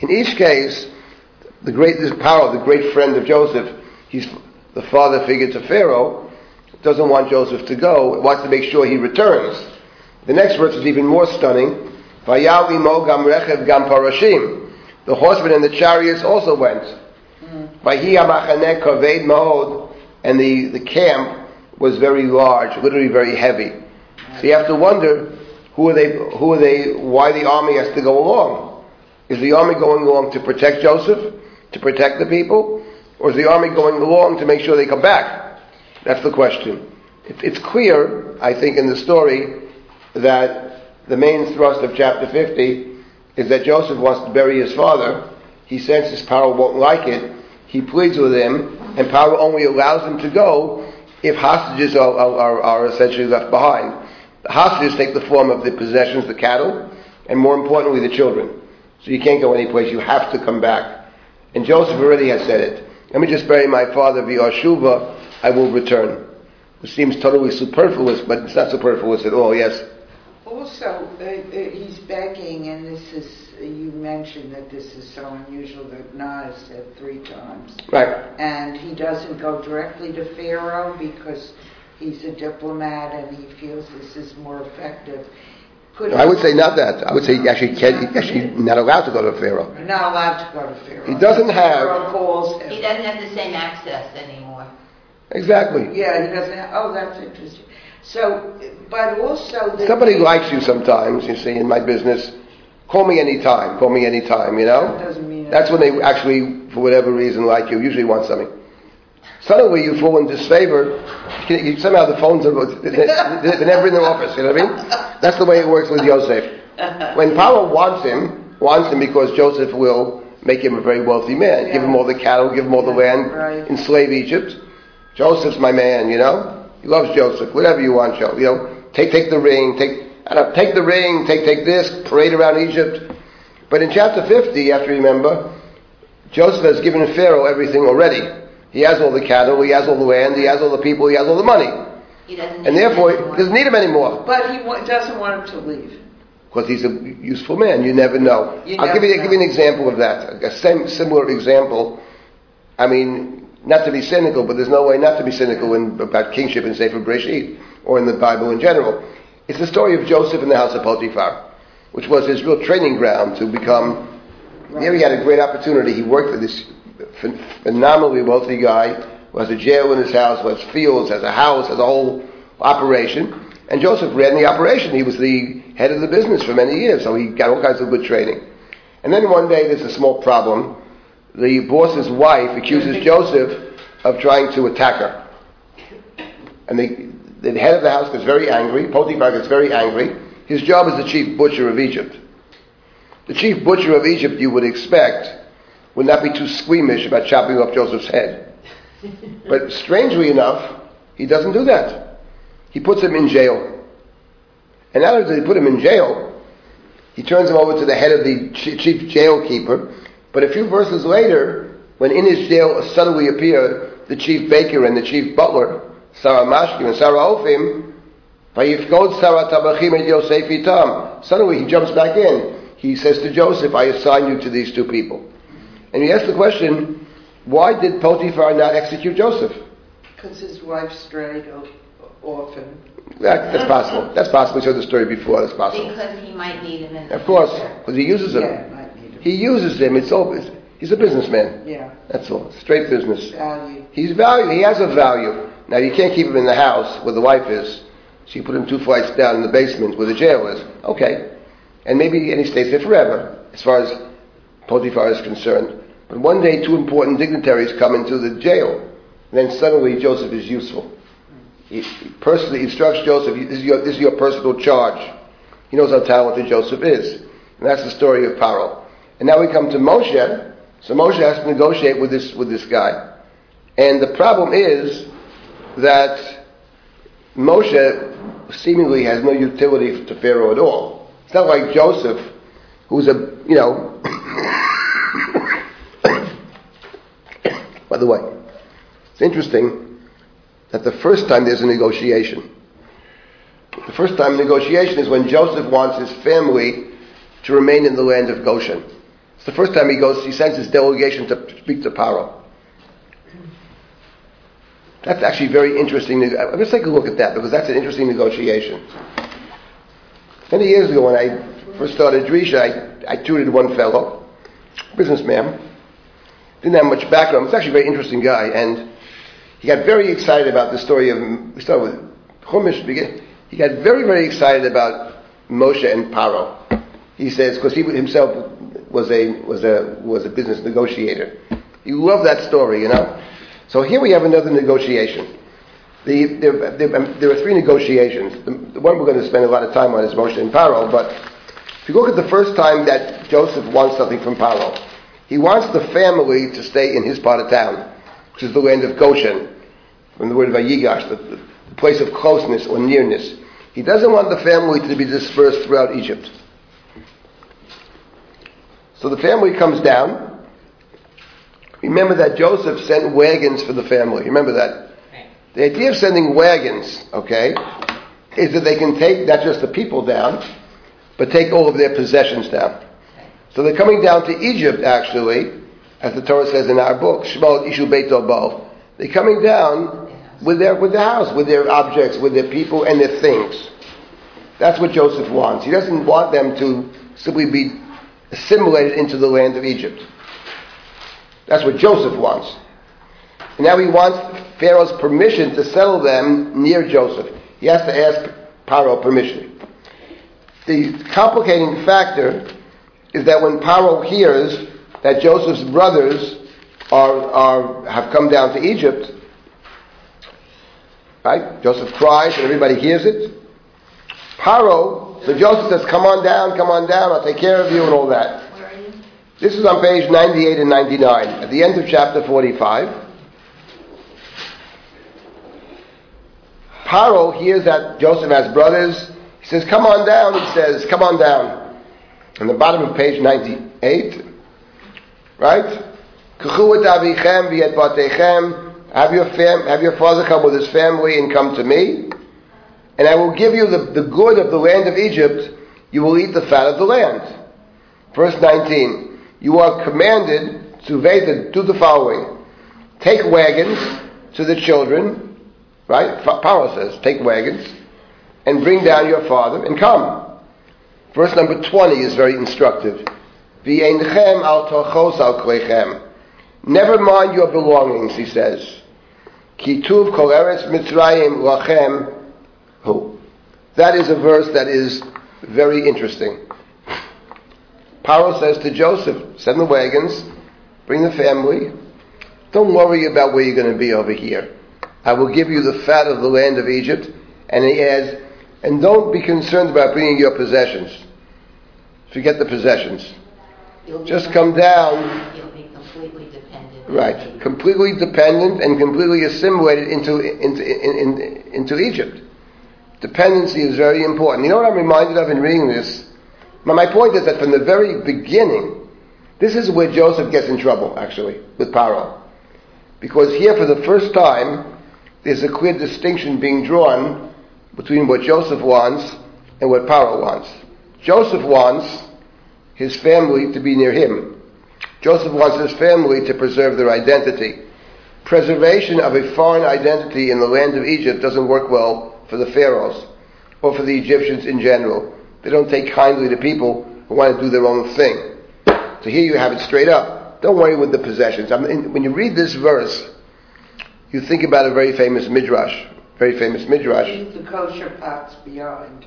In each case, the great this Paro, the great friend of Joseph, he's the father figure to Pharaoh, doesn't want Joseph to go, wants to make sure he returns. The next verse is even more stunning. The horsemen and the chariots also went. And the, the camp was very large, literally very heavy. So you have to wonder who are they, who are they, why the army has to go along. Is the army going along to protect Joseph, to protect the people, or is the army going along to make sure they come back? That's the question. It, it's clear, I think, in the story that the main thrust of chapter 50 is that Joseph wants to bury his father. He senses Paro won't like it. He pleads with him, and Paro only allows him to go if hostages are, are, are essentially left behind. The hostages take the form of the possessions, the cattle, and more importantly, the children. So you can't go any place. You have to come back. And Joseph already has said it. Let me just bury my father via Shuva. I will return. It seems totally superfluous, but it's not superfluous at all. Yes. Also, uh, uh, he's begging, and this is, uh, you mentioned that this is so unusual that Nas said three times. Right. And he doesn't go directly to Pharaoh because he's a diplomat and he feels this is more effective. Could I would say not that. I would say he actually can he's actually not allowed to go to Pharaoh. You're not allowed to go to Pharaoh. He doesn't have- Pharaoh calls him. He doesn't have the same access anymore. Exactly. Yeah, he doesn't have, oh, that's interesting. So, but also the. Somebody likes you sometimes, you see, in my business. Call me anytime. Call me anytime, you know? Doesn't mean That's when they actually, for whatever reason, like you, usually want something. Suddenly you fall in disfavor. You, you, somehow the phones are, they're, never in their office, you know what I mean? That's the way it works with Joseph. When Paro wants him, wants him because Joseph will make him a very wealthy man. Give him all the cattle, give him all the land, Right. enslave Egypt. Joseph's my man, you know. He loves Joseph. Whatever you want, Joe. You know, take take the ring, take I don't, take the ring, take take this, parade around Egypt. But in chapter 50, you have to remember, Joseph has given Pharaoh everything already. He has all the cattle, he has all the land, he has all the people, he has all the money. He doesn't. And therefore, it he doesn't need him anymore. But he wa- doesn't want him to leave. Because he's a useful man. You never know. You I'll never give you, know. give you an example of that. A same, similar example. I mean, not to be cynical, but there's no way not to be cynical in, about kingship in Sefer Breshit or in the Bible in general. It's the story of Joseph in the house of Potiphar, which was his real training ground to become. There he had a great opportunity. He worked for this phenomenally wealthy guy who has a jail in his house, who has fields, has a house, has a whole operation. And Joseph ran the operation. He was the head of the business for many years, so he got all kinds of good training. And then one day there's a small problem. The boss's wife accuses Joseph of trying to attack her. And the, the head of the house gets very angry. Potiphar gets very angry. His job is the chief butcher of Egypt. The chief butcher of Egypt, you would expect, would not be too squeamish about chopping off Joseph's head. But strangely enough, he doesn't do that. He puts him in jail. And not only does he put him in jail, he turns him over to the head of the chief jail keeper. But a few verses later, when in his jail suddenly appear the chief baker and the chief butler, Sar HaMashkim and Sar HaOfim, "Vayifkod Sar HaTabachim et Yosef itam." Suddenly he jumps back in. He says to Joseph, I assign you to these two people. And he asks the question, why did Potiphar not execute Joseph? Because his wife strayed o- often. That, that's possible. That's possible. We heard the story before. That's possible. Because he might need him in the Of course, because he uses him. Yeah, might need him. He uses him. It's all. it's- He's a businessman. Yeah, That's all. Straight business. value. He's value. He has a value. Now you can't keep him in the house where the wife is. So you put him two flights down in the basement where the jail is. Okay, and maybe and he stays there forever, as far as Potiphar is concerned. But one day, two important dignitaries come into the jail, and then suddenly Joseph is useful. He, he personally instructs Joseph. This is your this is your personal charge. He knows how talented Joseph is, and that's the story of Paro. And now we come to Moshe. So Moshe has to negotiate with this with this guy. And the problem is that Moshe seemingly has no utility to Pharaoh at all. It's not like Joseph, who's a, you know. By the way, it's interesting that the first time there's a negotiation, the first time negotiation is when Joseph wants his family to remain in the land of Goshen. It's the first time he goes, he sends his delegation to speak to Paro. That's actually very interesting. Let's take a look at that because that's an interesting negotiation. Many years ago, when I first started Drisha, I, I tutored one fellow, businessman. Didn't have much background. He's actually a very interesting guy, and he got very excited about the story of. We started with Chumash. begin- He got very, very excited about Moshe and Paro. He says because he himself was a was a was a business negotiator. You love that story, you know. So here we have another negotiation. The, there, there, um, there are three negotiations. The, the one we're going to spend a lot of time on is Moshe and Paro, but if you look at the first time that Joseph wants something from Paro, he wants the family to stay in his part of town, which is the land of Goshen, from the word Vayigash, the, the, the place of closeness or nearness. He doesn't want the family to be dispersed throughout Egypt. So the family comes down. Remember that Joseph sent wagons for the family. Remember that. The idea of sending wagons, okay, is that they can take not just the people down, but take all of their possessions down. So they're coming down to Egypt, actually, as the Torah says in our book, Shemot Ishu Beit. They're coming down with their with their house, with their objects, with their people and their things. That's what Joseph wants. He doesn't want them to simply be assimilated into the land of Egypt. That's what Joseph wants. And now he wants Pharaoh's permission to settle them near Joseph. He has to ask Paro permission. The complicating factor is that when Paro hears that Joseph's brothers are, are, have come down to Egypt, right? Joseph cries and everybody hears it. Paro, so Joseph says, come on down, come on down, I'll take care of you and all that. This is on page 98 and 99, at the end of chapter 45. Paro hears that Joseph has brothers. He says, Come on down. He says, Come on down. On the bottom of page 98, right? Have your, fam- have your father come with his family and come to me, and I will give you the, the good of the land of Egypt. You will eat the fat of the land. Verse 19. You are commanded to do the following. Take wagons to the children, right? Paro says, take wagons, and bring down your father and come. Verse number 20 is very instructive. Never mind your belongings, he says. Kituv mitzrayim lachem hu. That is a verse that is very interesting. Paro says to Joseph, send the wagons, bring the family. Don't worry about where you're going to be over here. I will give you the fat of the land of Egypt. And he adds, and don't be concerned about bringing your possessions. Forget the possessions. Just come down. You'll be completely dependent. Right, completely dependent and completely assimilated into into in, in, into Egypt. Dependency is very important. You know what I'm reminded of in reading this? My point is that from the very beginning, this is where Joseph gets in trouble, actually, with Paro. Because here, for the first time, there's a clear distinction being drawn between what Joseph wants and what Paro wants. Joseph wants his family to be near him. Joseph wants his family to preserve their identity. Preservation of a foreign identity in the land of Egypt doesn't work well for the pharaohs or for the Egyptians in general. They don't take kindly to people who want to do their own thing. So here you have it straight up. Don't worry with the possessions. I mean, when you read this verse, you think about a very famous midrash. Very famous midrash. Leave the kosher pots behind.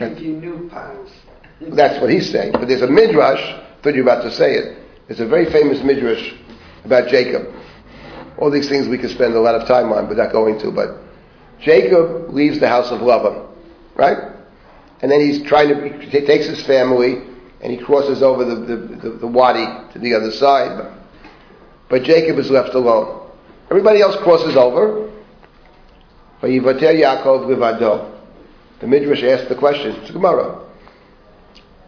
If you knew pots. That's what he's saying. But there's a midrash. Thought you were about to say it. There's a very famous midrash about Jacob. All these things we could spend a lot of time on, but not going to. But Jacob leaves the house of Lavan, right? And then he's trying to, he takes his family and he crosses over the, the, the, the wadi to the other side. But, but Jacob is left alone. Everybody else crosses over. Vayivater Yaakov livado. The Midrash asked the question, it's Gemara.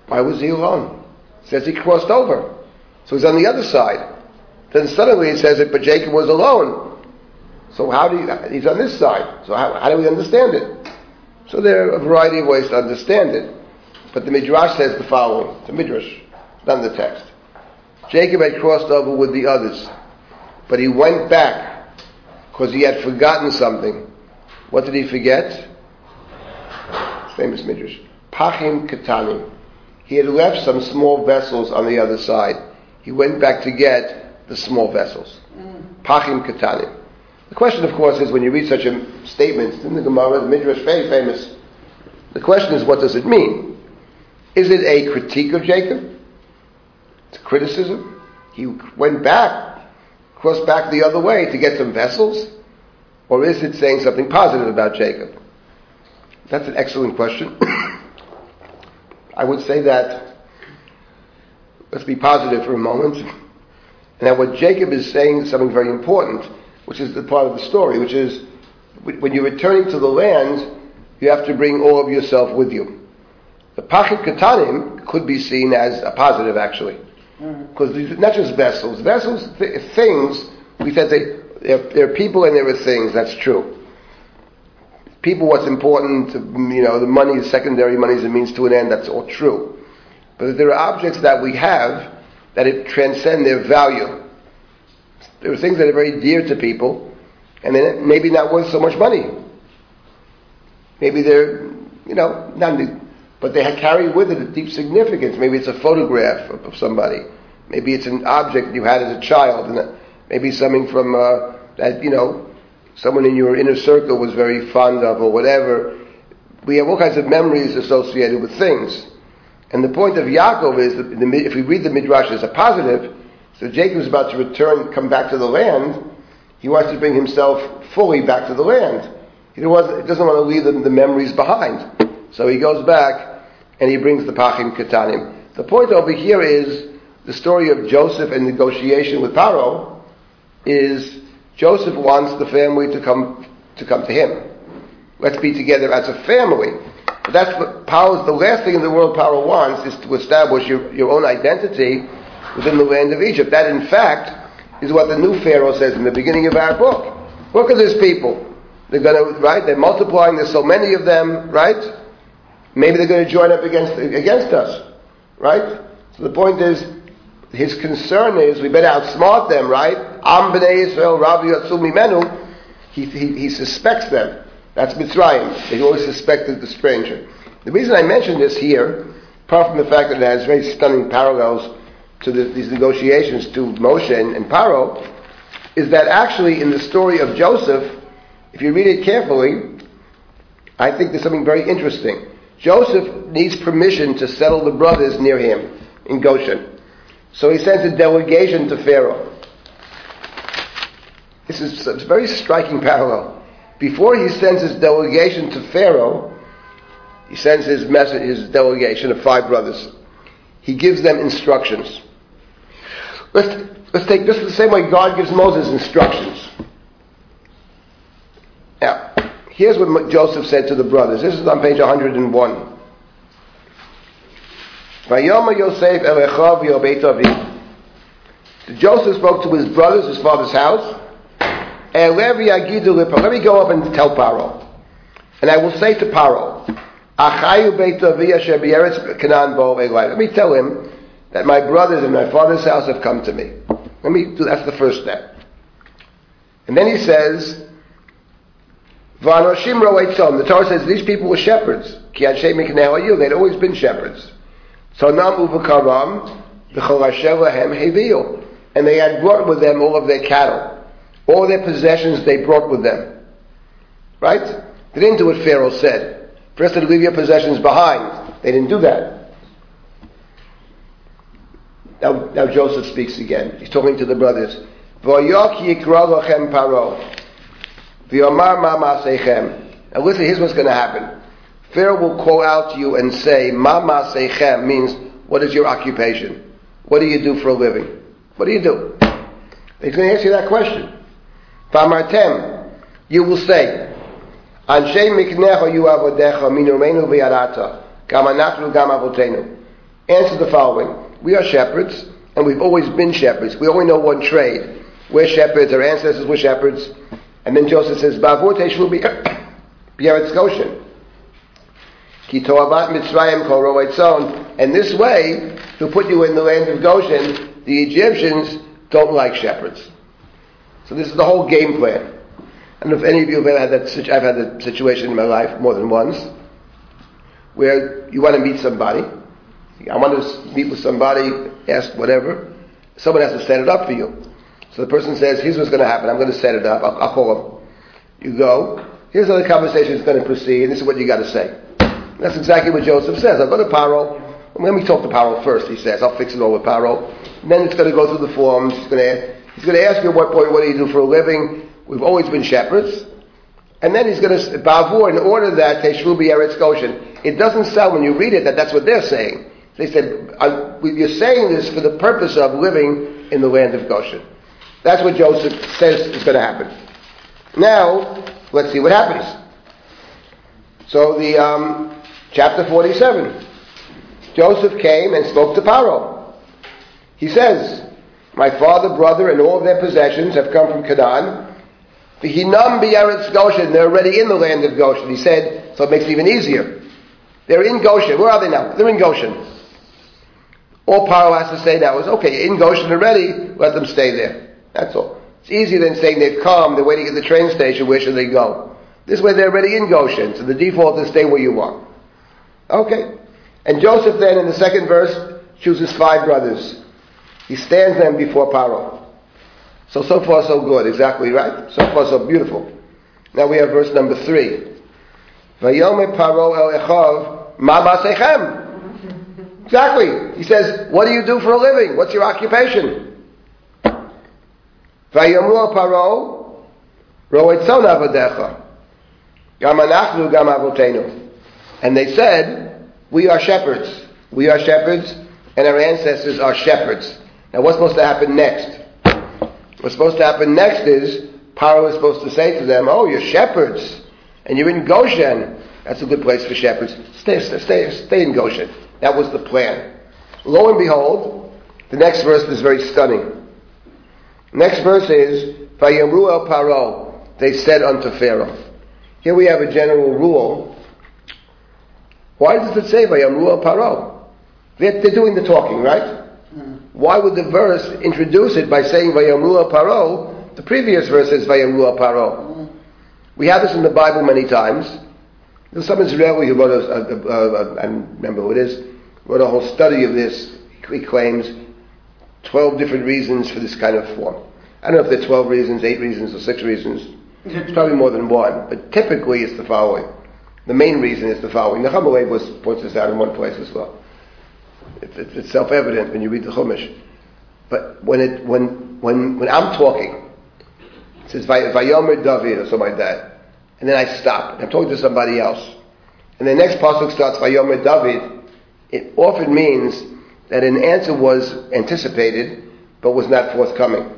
Why was he alone? It says he crossed over. So he's on the other side. Then suddenly it says it, but Jacob was alone. So how do you, he's on this side. So how, how do we understand it? So there are a variety of ways to understand it. But the Midrash says the following. The Midrash, not the text. Jacob had crossed over with the others, but he went back because he had forgotten something. What did he forget? Famous Midrash. Pachim Katanim. He had left some small vessels on the other side. He went back to get the small vessels. Mm. Pachim Katanim. The question, of course, is when you read such a statement in the Gemara, the Midrash, very famous. The question is, what does it mean? Is it a critique of Jacob? It's a criticism. He went back, crossed back the other way to get some vessels, or is it saying something positive about Jacob? That's an excellent question. I would say that let's be positive for a moment, that what Jacob is saying is something very important which is the part of the story, which is when you're returning to the land, you have to bring all of yourself with you. The pachim katanim could be seen as a positive, actually, because mm. not just vessels, vessels, th- things. We said they they're, they're, people and there are things. That's true. People, what's important, you know, the money is secondary. Money is a means to an end. That's all true. But there are objects that we have that it transcend their value. There are things that are very dear to people, and they're maybe not worth so much money. Maybe they're, you know, not, but they carry with it a deep significance. Maybe it's a photograph of, of somebody. Maybe it's an object you had as a child, and maybe something from uh, that you know someone in your inner circle was very fond of, or whatever. We have all kinds of memories associated with things. And the point of Yaakov is that if we read the Midrash as a positive, so Jacob is about to return, come back to the land. He wants to bring himself fully back to the land. He doesn't want to leave the, the memories behind. So he goes back and he brings the Pachim Katanim. The point over here is the story of Joseph and negotiation with Paro is Joseph wants the family to come to come to him. Let's be together as a family. But that's what Paro's the last thing in the world Paro wants is to establish your, your own identity within the land of Egypt. That in fact is what the new Pharaoh says in the beginning of our book. Look at these people. They're going to, right? They're multiplying. There's so many of them, right? Maybe they're going to join up against, against us, right? So the point is, his concern is we better outsmart them, right? Am b'nei Israel, Rabbi Yatsumi Menu. He, he, suspects them. That's Mitzrayim. They always suspected the stranger. The reason I mention this here, apart from the fact that it has very stunning parallels to the, these negotiations to Moshe and, and Paro, is that actually in the story of Joseph, if you read it carefully, I think there's something very interesting. Joseph needs permission to settle the brothers near him in Goshen. So he sends a delegation to Pharaoh. This is a very striking parallel. Before he sends his delegation to Pharaoh, he sends his message, his delegation of five brothers. He gives them instructions. Let's, let's take this the same way God gives Moses instructions. Now, here's what Joseph said to the brothers. This is on page 101. Yosef Joseph spoke to his brothers, his father's house. Let me go up and tell Paro. And I will say to Paro, Let me tell him that my brothers in my father's house have come to me. Let me do that's the first step. And then he says, The Torah says these people were shepherds. They'd always been shepherds. So nam uvakaram and they had brought with them all of their cattle, all their possessions they brought with them. Right? They didn't do what Pharaoh said. First, to leave your possessions behind. They didn't do that. Now, now Joseph speaks again. He's talking to the brothers. Now listen, here's what's going to happen. Pharaoh will call out to you and say, Ma Masechem means, what is your occupation? What do you do for a living? What do you do? He's going to ask you that question. Famartem, you will say, avotenu. Answer the following. We are shepherds, and we've always been shepherds. We only know one trade. We're shepherds, our ancestors were shepherds. And then Joseph says, Bavur teshvu b'yeretz Goshen. Ki toavat Mitzrayim kol And this way, to put you in the land of Goshen, the Egyptians don't like shepherds. So this is the whole game plan. I don't know if any of you have ever had that, I've had that situation in my life more than once, where you want to meet somebody, I want to meet with somebody, ask whatever. Someone has to set it up for you. So the person says, here's what's going to happen. I'm going to set it up. I'll, I'll call him. You go. Here's how the conversation is going to proceed. This is what you got to say. And that's exactly what Joseph says. I'll go to Paro. Let me talk to Paro first, he says. I'll fix it all with Paro. And then it's going to go through the forms. He's going to, he's going to ask you at what point, what do you do for a living? We've always been shepherds. And then he's going to, Bavur, in order that Teshvu Eretz Goshen. It doesn't sound when you read it that that's what they're saying. They said, You're saying this for the purpose of living in the land of Goshen. That's what Joseph says is going to happen. Now, let's see what happens. So, the um, chapter 47. Joseph came and spoke to Paro. He says, My father, brother, and all their possessions have come from Canaan. V'hinam b'yaretz Goshen. They're already in the land of Goshen. He said, so it makes it even easier. They're in Goshen. Where are they now? They're in Goshen. All Paro has to say now is, okay, in Goshen already, let them stay there. That's all. It's easier than saying they've come, they're waiting at the train station, where should they go? This way they're already in Goshen, so the default is stay where you are. Okay. And Joseph then, in the second verse, chooses five brothers. He stands them before Paro. So, so far so good, exactly right? So far so beautiful. Now we have verse number three. Exactly. He says, what do you do for a living? What's your occupation? Vayamru paro, roetzon avadecha. Gam anachnu gam avotenu. And they said, we are shepherds. We are shepherds, and our ancestors are shepherds. Now what's supposed to happen next? What's supposed to happen next is Paro is supposed to say to them, oh, you're shepherds, and you're in Goshen. That's a good place for shepherds. Stay, stay, stay in Goshen. That was the plan. Lo and behold, the next verse is very stunning. Next verse is, Vayamru el Paro, they said unto Pharaoh. Here we have a general rule. Why does it say Vayamru el Paro? They're, they're doing the talking, right? Why would the verse introduce it by saying Vayamru el Paro? The previous verse says Vayamru el Paro. We have this in the Bible many times. There's some Israeli who wrote a, a, a, a, I remember who it is, wrote a whole study of this. He claims 12 different reasons for this kind of form. I don't know if there are 12 reasons, 8 reasons, or 6 reasons. It's probably more than one, but typically it's the following. The main reason is the following. The Chamalei was points this out in one place as well. It's, it's, it's self-evident when you read the Chumash. But when it when when when I'm talking, it says Vayomer David or something like that, and then I stop and I'm talking to somebody else, and the next pasuk starts Vayomer David. It often means that an answer was anticipated but was not forthcoming.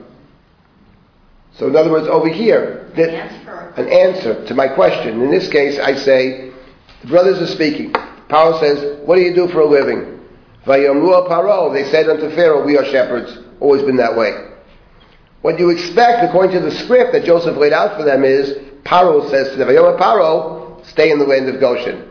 So in other words, over here, that, Answer. an answer to my question. In this case, I say, the brothers are speaking. Paro says, what do you do for a living? They said unto Pharaoh, we are shepherds. Always been that way. What you expect, according to the script that Joseph laid out for them, is Paro says to them, Paro, stay in the land of Goshen.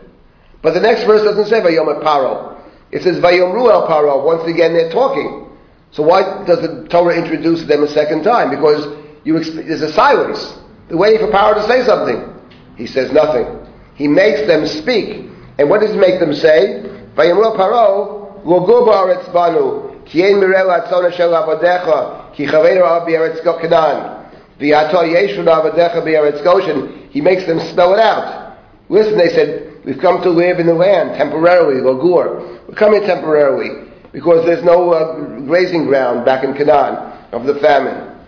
But the next verse doesn't say Vayom Paro. It says Vayomru El Paro. Once again, they're talking. So why does the Torah introduce them a second time? Because exp- there's a silence. They're waiting for Paro to say something. He says nothing. He makes them speak. And what does he make them say? Vayomru Paro, Logu ba'aretz banu, ki ein mirel atzon shel avodecha, ki chaveru av b'eretz Canaan. V'yato yeshun avodecha b'eretz Goshen. He makes them spell it out. Listen, they said, we've come to live in the land temporarily, Logur. We're coming temporarily because there's no uh, grazing ground back in Canaan of the famine,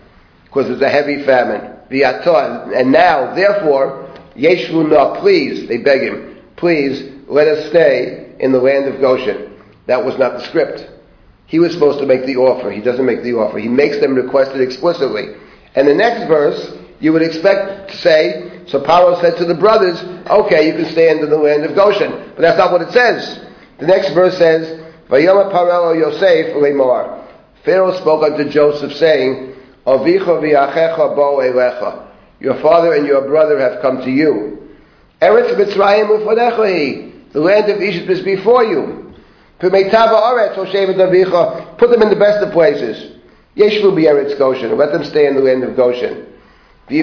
because there's a heavy famine. And now, therefore, Yeshvuna, please, they beg him, please let us stay in the land of Goshen. That was not the script. He was supposed to make the offer. He doesn't make the offer. He makes them request it explicitly. And the next verse, you would expect to say, so Paro said to the brothers, okay, you can stay in the land of Goshen. But that's not what it says. The next verse says, Parelo Yosef Lemar. Pharaoh spoke unto Joseph, saying, Avicha v'achecha bo elecha. Your father and your brother have come to you. Eretz Mitzrayim ufadecha The land of Egypt is before you. Avicha. Put them in the best of places. Yeshvu b'eretz Goshen. Let them stay in the land of Goshen. By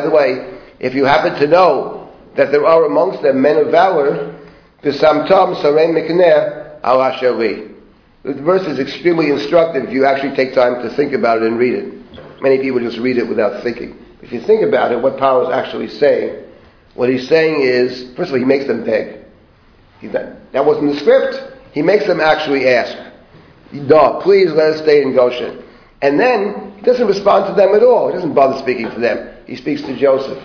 the way, if you happen to know that there are amongst them men of valor. The verse is extremely instructive if you actually take time to think about it and read it. Many people just read it without thinking. If you think about it, what Paro is actually saying, what he's saying is, first of all, he makes them beg. That wasn't the script. He makes them actually ask, no, please let us stay in Goshen. And then he doesn't respond to them at all. He doesn't bother speaking to them. He speaks to Joseph.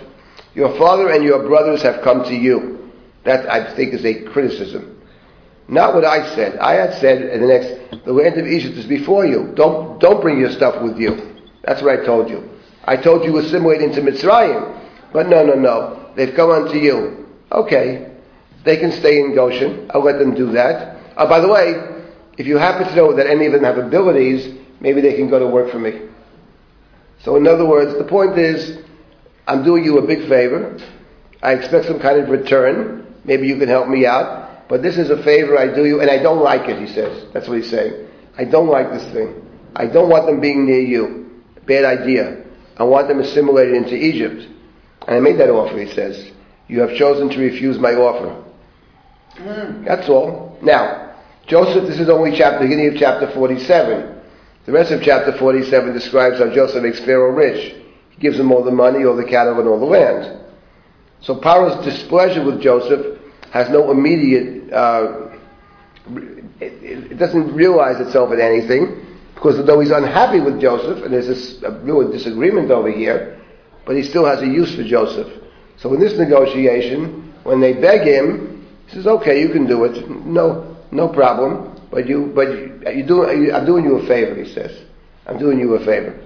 Your father and your brothers have come to you. That I think is a criticism. Not what I said. I had said in the next, the land of Egypt is before you. Don't, don't bring your stuff with you. That's what I told you. I told you assimilate into Mitzrayim. But no, no, no. They've come unto you. Okay. They can stay in Goshen. I'll let them do that. Oh, by the way, if you happen to know that any of them have abilities, maybe they can go to work for me. So in other words, the point is, I'm doing you a big favor. I expect some kind of return. Maybe you can help me out. But this is a favor I do you, and I don't like it, he says. That's what he's saying. I don't like this thing. I don't want them being near you. Bad idea. I want them assimilated into Egypt. And I made that offer, he says. You have chosen to refuse my offer. Hmm. That's all. Now, Joseph, this is only chapter, beginning of chapter 47. The rest of chapter 47 describes how Joseph makes Pharaoh rich. He gives him all the money, all the cattle, and all the land. So Pharaoh's displeasure with Joseph has no immediate, uh, it, it doesn't realize itself in anything, because though he's unhappy with Joseph, and there's this a real disagreement over here, but he still has a use for Joseph. So in this negotiation, when they beg him, he says, okay, you can do it. No, no problem. But you, but you, do, you, I'm doing you a favor, he says. I'm doing you a favor.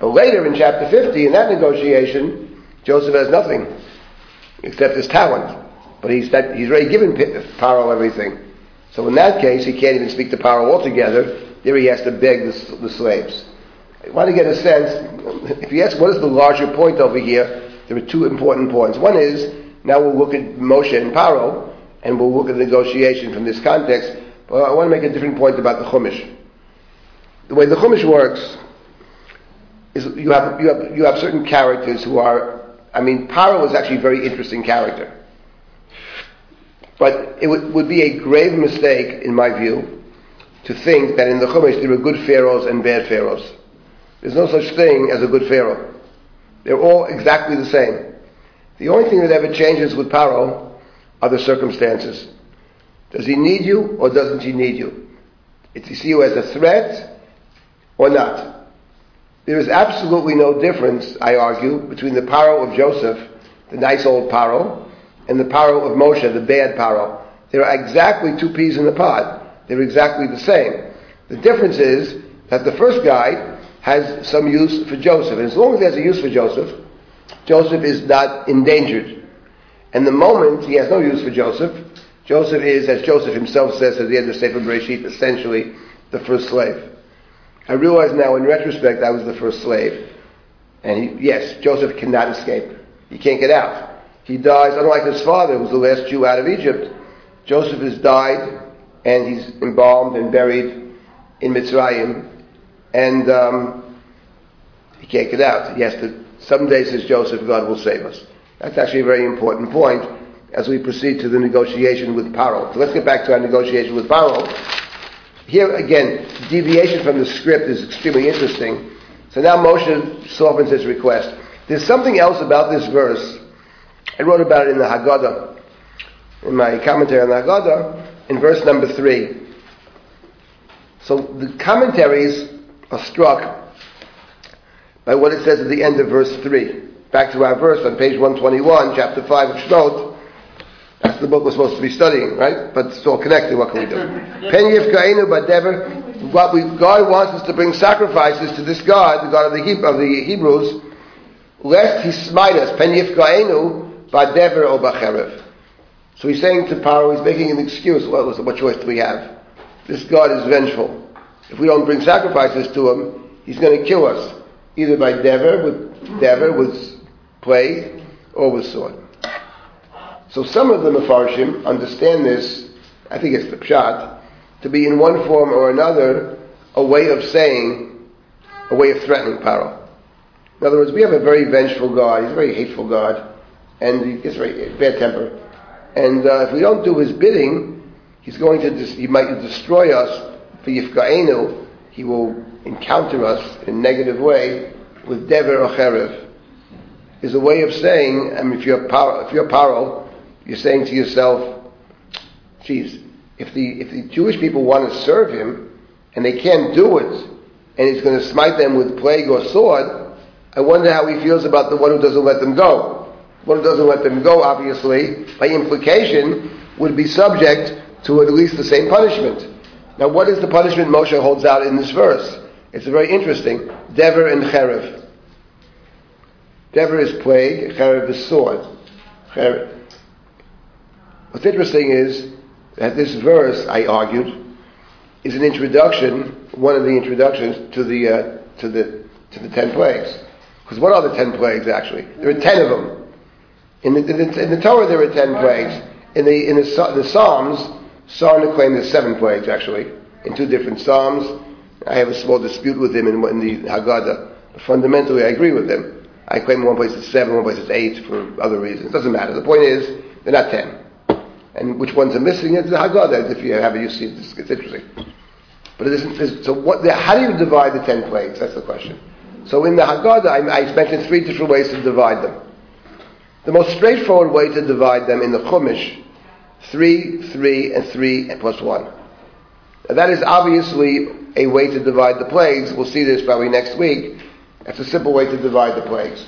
But later in chapter 50, in that negotiation, Joseph has nothing except his talent. But he's, that, he's already given Paro everything. So in that case, he can't even speak to Paro altogether. There he has to beg the, the slaves. I want to get a sense, if you ask what is the larger point over here, there are two important points. One is, now we'll look at Moshe and Paro, and we'll look at the negotiation from this context. But I want to make a different point about the Chumash. The way the Chumash works is you have, you have, you have certain characters who are, I mean, Paro is actually a very interesting character. But it would, would be a grave mistake, in my view, to think that in the Chumash there are good pharaohs and bad pharaohs. There's no such thing as a good pharaoh. They're all exactly the same. The only thing that ever changes with Paro are the circumstances. Does he need you or doesn't he need you? Does he see you as a threat or not? There is absolutely no difference, I argue, between the Paro of Joseph, the nice old Paro, and the Paro of Moshe, the bad Paro. There are exactly two peas in the pod. They're exactly the same. The difference is that the first guy has some use for Joseph. And as long as he has a use for Joseph, Joseph is not endangered. And the moment he has no use for Joseph, Joseph is, as Joseph himself says at the end of Sefer Bereshit, essentially the first slave. I realize now in retrospect I was the first slave. And he, yes, Joseph cannot escape. He can't get out. He dies, unlike his father, who was the last Jew out of Egypt. Joseph has died, and he's embalmed and buried in Mitzrayim, and um, he can't get out. He has to, Some someday, says Joseph, God will save us. That's actually a very important point as we proceed to the negotiation with Paro. So let's get back to our negotiation with Paro. Here again, deviation from the script is extremely interesting. So now Moshe softens his request. There's something else about this verse. I wrote about it in the Haggadah, in my commentary on the Haggadah, in verse number three. So the commentaries are struck by what it says at the end of verse 3. Back to our verse on page 121, chapter 5 of Shemot. That's the book we're supposed to be studying, right? But it's all connected, what can we do? Pen but never. What we, God wants us to bring sacrifices to this God, the God of the, He, of the Hebrews, lest He smite us. Pen yifkainu badever o bacherev. So he's saying to Paro, he's making an excuse. Well, listen, what choice do we have? This God is vengeful. If we don't bring sacrifices to him, he's going to kill us, either by dever, with dever, with plague, or with sword. So some of the Mefarshim understand this, I think it's the Pshat, to be in one form or another a way of saying, a way of threatening Paro. In other words, we have a very vengeful God, he's a very hateful God, and he gets very bad temper. And uh, if we don't do his bidding, he's going to, dis- he might destroy us for Yifka'enu, he will encounter us in a negative way with Dever or Cherev. Is a way of saying, I mean, if you're, paro, if you're Paro, you're saying to yourself, geez, if the, if the Jewish people want to serve him, and they can't do it, and he's going to smite them with plague or sword, I wonder how he feels about the one who doesn't let them go. The one who doesn't let them go, obviously, by implication, would be subject to at least the same punishment. Now, what is the punishment Moshe holds out in this verse? It's very interesting. Dever and Cherev. Dever is plague, Cherev is sword. Cherev. What's interesting is that this verse, I argued, is an introduction, one of the introductions to the uh, to the to the ten plagues. Because what are the ten plagues actually? There are ten of them. In the, in the, in the Torah, there are ten plagues. In the in the, the Psalms, Sarna claims there's seven plagues actually in two different Psalms. I have a small dispute with him in, in the Haggadah, but fundamentally I agree with him. I claim one place is seven, one place is eight for other reasons. It doesn't matter. The point is, they're not ten. And which ones are missing? It's the Haggadah. If you have it, you see it's, it's interesting. But it isn't, so what, how do you divide the ten plagues? That's the question. So in the Haggadah, I, I mentioned three different ways to divide them. The most straightforward way to divide them in the Chumash, three, three, and three, plus one. Now that is obviously a way to divide the plagues. We'll see this probably next week. That's a simple way to divide the plagues.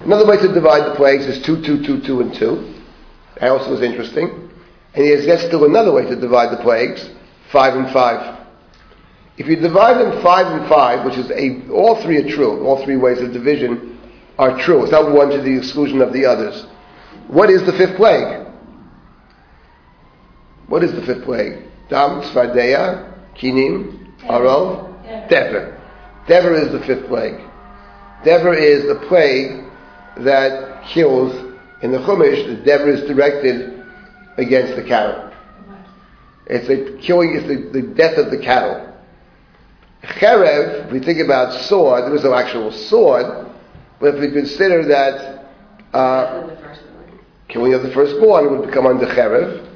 Another way to divide the plagues is two, two, two, two, and two. Also is interesting. And he has still another way to divide the plagues, five and five. If you divide them five and five, which is a, all three are true, all three ways of division are true. It's not one to the exclusion of the others. What is the fifth plague? What is the fifth plague? Dam, Tzvardeya, Kinim, Arov, Dever. Dever is the fifth plague. Dever is the plague that kills, in the Chumash, the Dever is directed against the cattle. It's the killing, it's the, the death of the cattle. Cherev, if we think about sword, there was no actual sword, but if we consider that uh, killing of the firstborn would become under Cherev,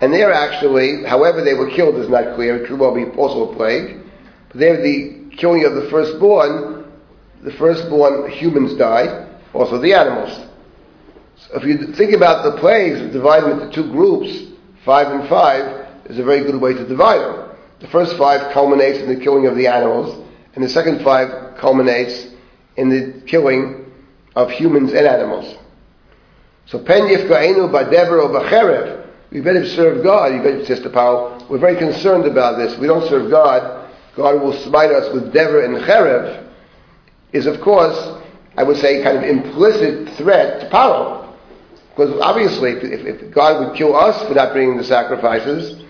and there actually, however they were killed is not clear, it could well be also a plague, but there the killing of the firstborn, the firstborn humans died, also the animals. So if you think about the plagues, divide them into two groups, five and five, is a very good way to divide them. The first five culminates in the killing of the animals, and the second five culminates in the killing of humans and animals. So pen yifkaenu badever or bacherev. We better serve God. You better, Sister Powell. We're very concerned about this. We don't serve God. God will smite us with dever and cherev. Is of course, I would say, kind of implicit threat to Paro. Because obviously, if, if God would kill us for not bringing the sacrifices,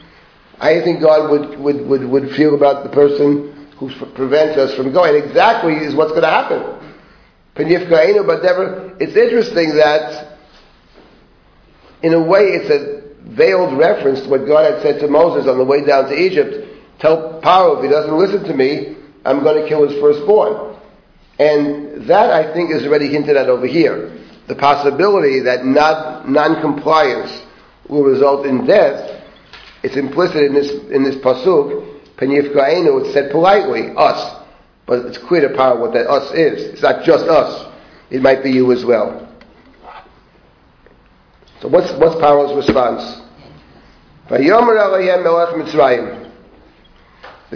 I think God would, would, would, would feel about the person who prevents us from going. Exactly is what's going to happen. But never. It's interesting that, in a way, it's a veiled reference to what God had said to Moses on the way down to Egypt. Tell Paro if he doesn't listen to me, I'm going to kill his firstborn. And that, I think, is already hinted at over here. The possibility that not, non-compliance will result in death it's implicit in this in this pasuk. Penyifkaenu, it's said politely, us, but it's clear to Paro what that us is. It's not just us; it might be you as well. So what's what's Paro's response? The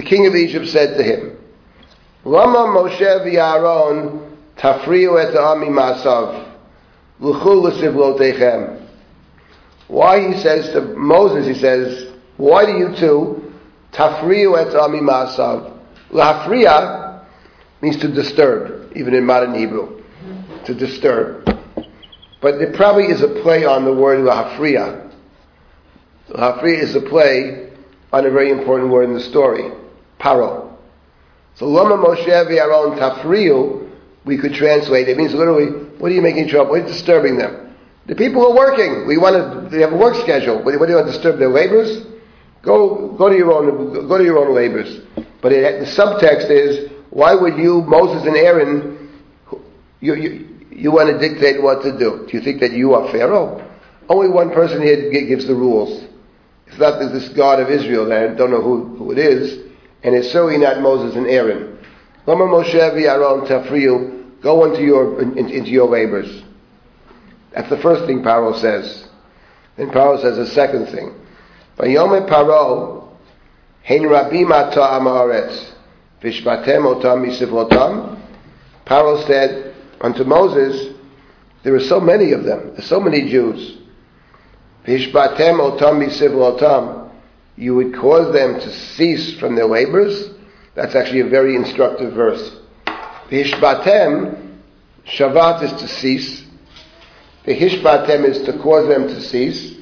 king of Egypt said to him, Lama Moshe v'Aaron tafriu et ami masav. Why he says to Moses, he says, why do you two tafriu et ami masav? Lafriya means to disturb, even in modern Hebrew, to disturb. But there probably is a play on the word lahafriya. Lahafriya is a play on a very important word in the story, paro. So lama Moshe v'Aaron tafriu, we could translate. It means literally, what are you making trouble? What are you disturbing them? The people who are working. We want to. They have a work schedule. What, what do you want to disturb their labors? Go, go to your own, go to your own labors. But it, the subtext is, why would you, Moses and Aaron, you, you, you want to dictate what to do? Do you think that you are Pharaoh? Only one person here gives the rules. It's not this God of Israel. I don't know who, who it is, and it's certainly not Moses and Aaron. Lama Moshe v'Aaron tafriu, go into your into your labors. That's the first thing Paro says. Then Paro says the second thing. Vayome Paro, hein rabim ata amaretz, otam. Paro said unto Moses, there are so many of them, there's so many Jews. Vishbatem otam. You would cause them to cease from their labors. That's actually a very instructive verse. Vishbatem, Shavat is to cease. The hishbatem is to cause them to cease.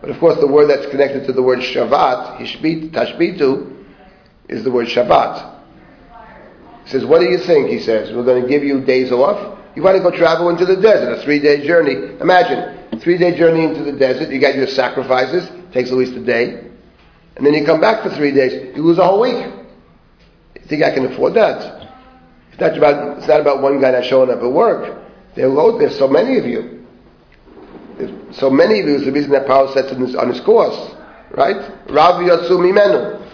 But of course, the word that's connected to the word Shavat, hishbit, tashbitu, is the word Shabbat. He says, what do you think? He says, we're going to give you days off. You want to go travel into the desert, a three-day journey. Imagine, three-day journey into the desert, you got your sacrifices, takes at least a day. And then you come back for three days, you lose a whole week. You think I can afford that? It's not about, it's not about one guy not showing up at work. There are oh, there's so many of you. There's so many of you is the reason that Paul sets on his, on his course. Right? Rav Yotsu Mimenu.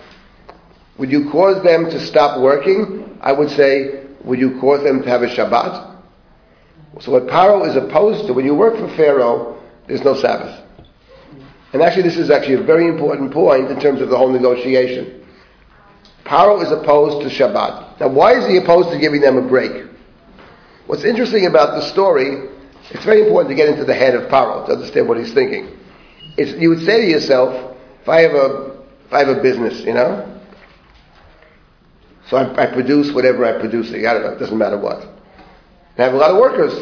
Would you cause them to stop working? I would say, would you cause them to have a Shabbat? So what Paro is opposed to, when you work for Pharaoh, there's no Sabbath. And actually this is actually a very important point in terms of the whole negotiation. Paro is opposed to Shabbat. Now why is he opposed to giving them a break? What's interesting about the story, it's very important to get into the head of Paro to understand what he's thinking. it's, you would say to yourself, if I have a, if I have a business, you know, so I, I produce whatever I produce. I don't know, it doesn't matter what. And I have a lot of workers.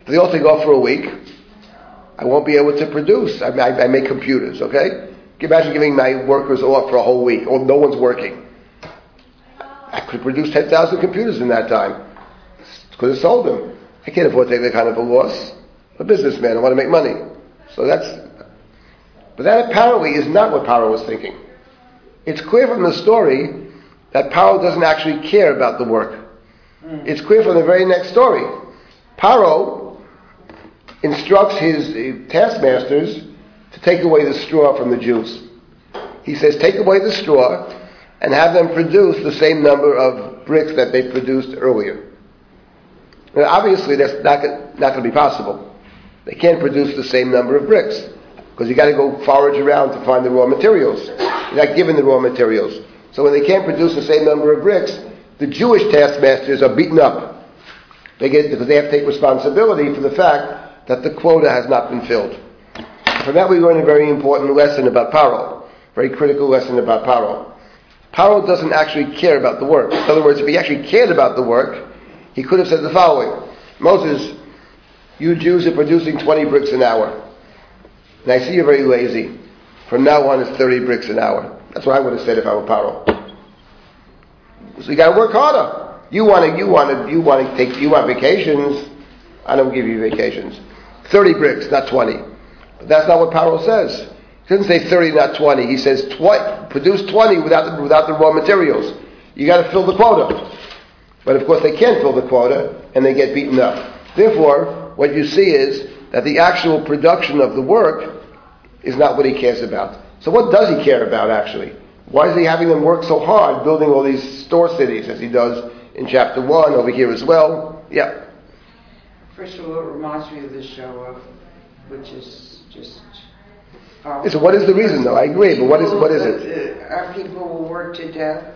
If they all take off for a week, I won't be able to produce. I, I, I make computers, okay? Imagine giving my workers off for a whole week, or no one's working? I could produce 10,000 computers in that time. Could have sold them. I can't afford to take that kind of a loss. I'm a businessman. I want to make money. So that's. But that apparently is not what Paro was thinking. It's clear from the story that Paro doesn't actually care about the work. It's clear from the very next story. Paro instructs his uh, taskmasters to take away the straw from the Jews. He says, take away the straw and have them produce the same number of bricks that they produced earlier. Now, obviously, that's not, not going to be possible. They can't produce the same number of bricks because you got to go forage around to find the raw materials. You're not given the raw materials. So when they can't produce the same number of bricks, the Jewish taskmasters are beaten up. They get because they have to take responsibility for the fact that the quota has not been filled. From that, we learn a very important lesson about Paro, very critical lesson about Paro. Paro doesn't actually care about the work. In other words, if he actually cared about the work, he could have said the following Moses, you Jews are producing 20 bricks an hour. And I see you're very lazy. From now on, it's 30 bricks an hour. That's what I would have said if I were Paro. So you got to work harder. You want to, you want to, you want to take, you want vacations. I don't give you vacations. 30 bricks, not 20. But that's not what Paro says. He doesn't say 30, not 20. He says produce 20 without the, without the raw materials. You got to fill the quota. But of course, they can't fill the quota, and they get beaten up. Therefore, what you see is that the actual production of the work is not what he cares about. So, what does he care about actually? Why is he having them work so hard building all these store cities as he does in chapter 1 over here as well? Yeah. First of all, it reminds me of the show of, which is just. So what is the reason though? I agree, but what is what is it? Our people will work to death,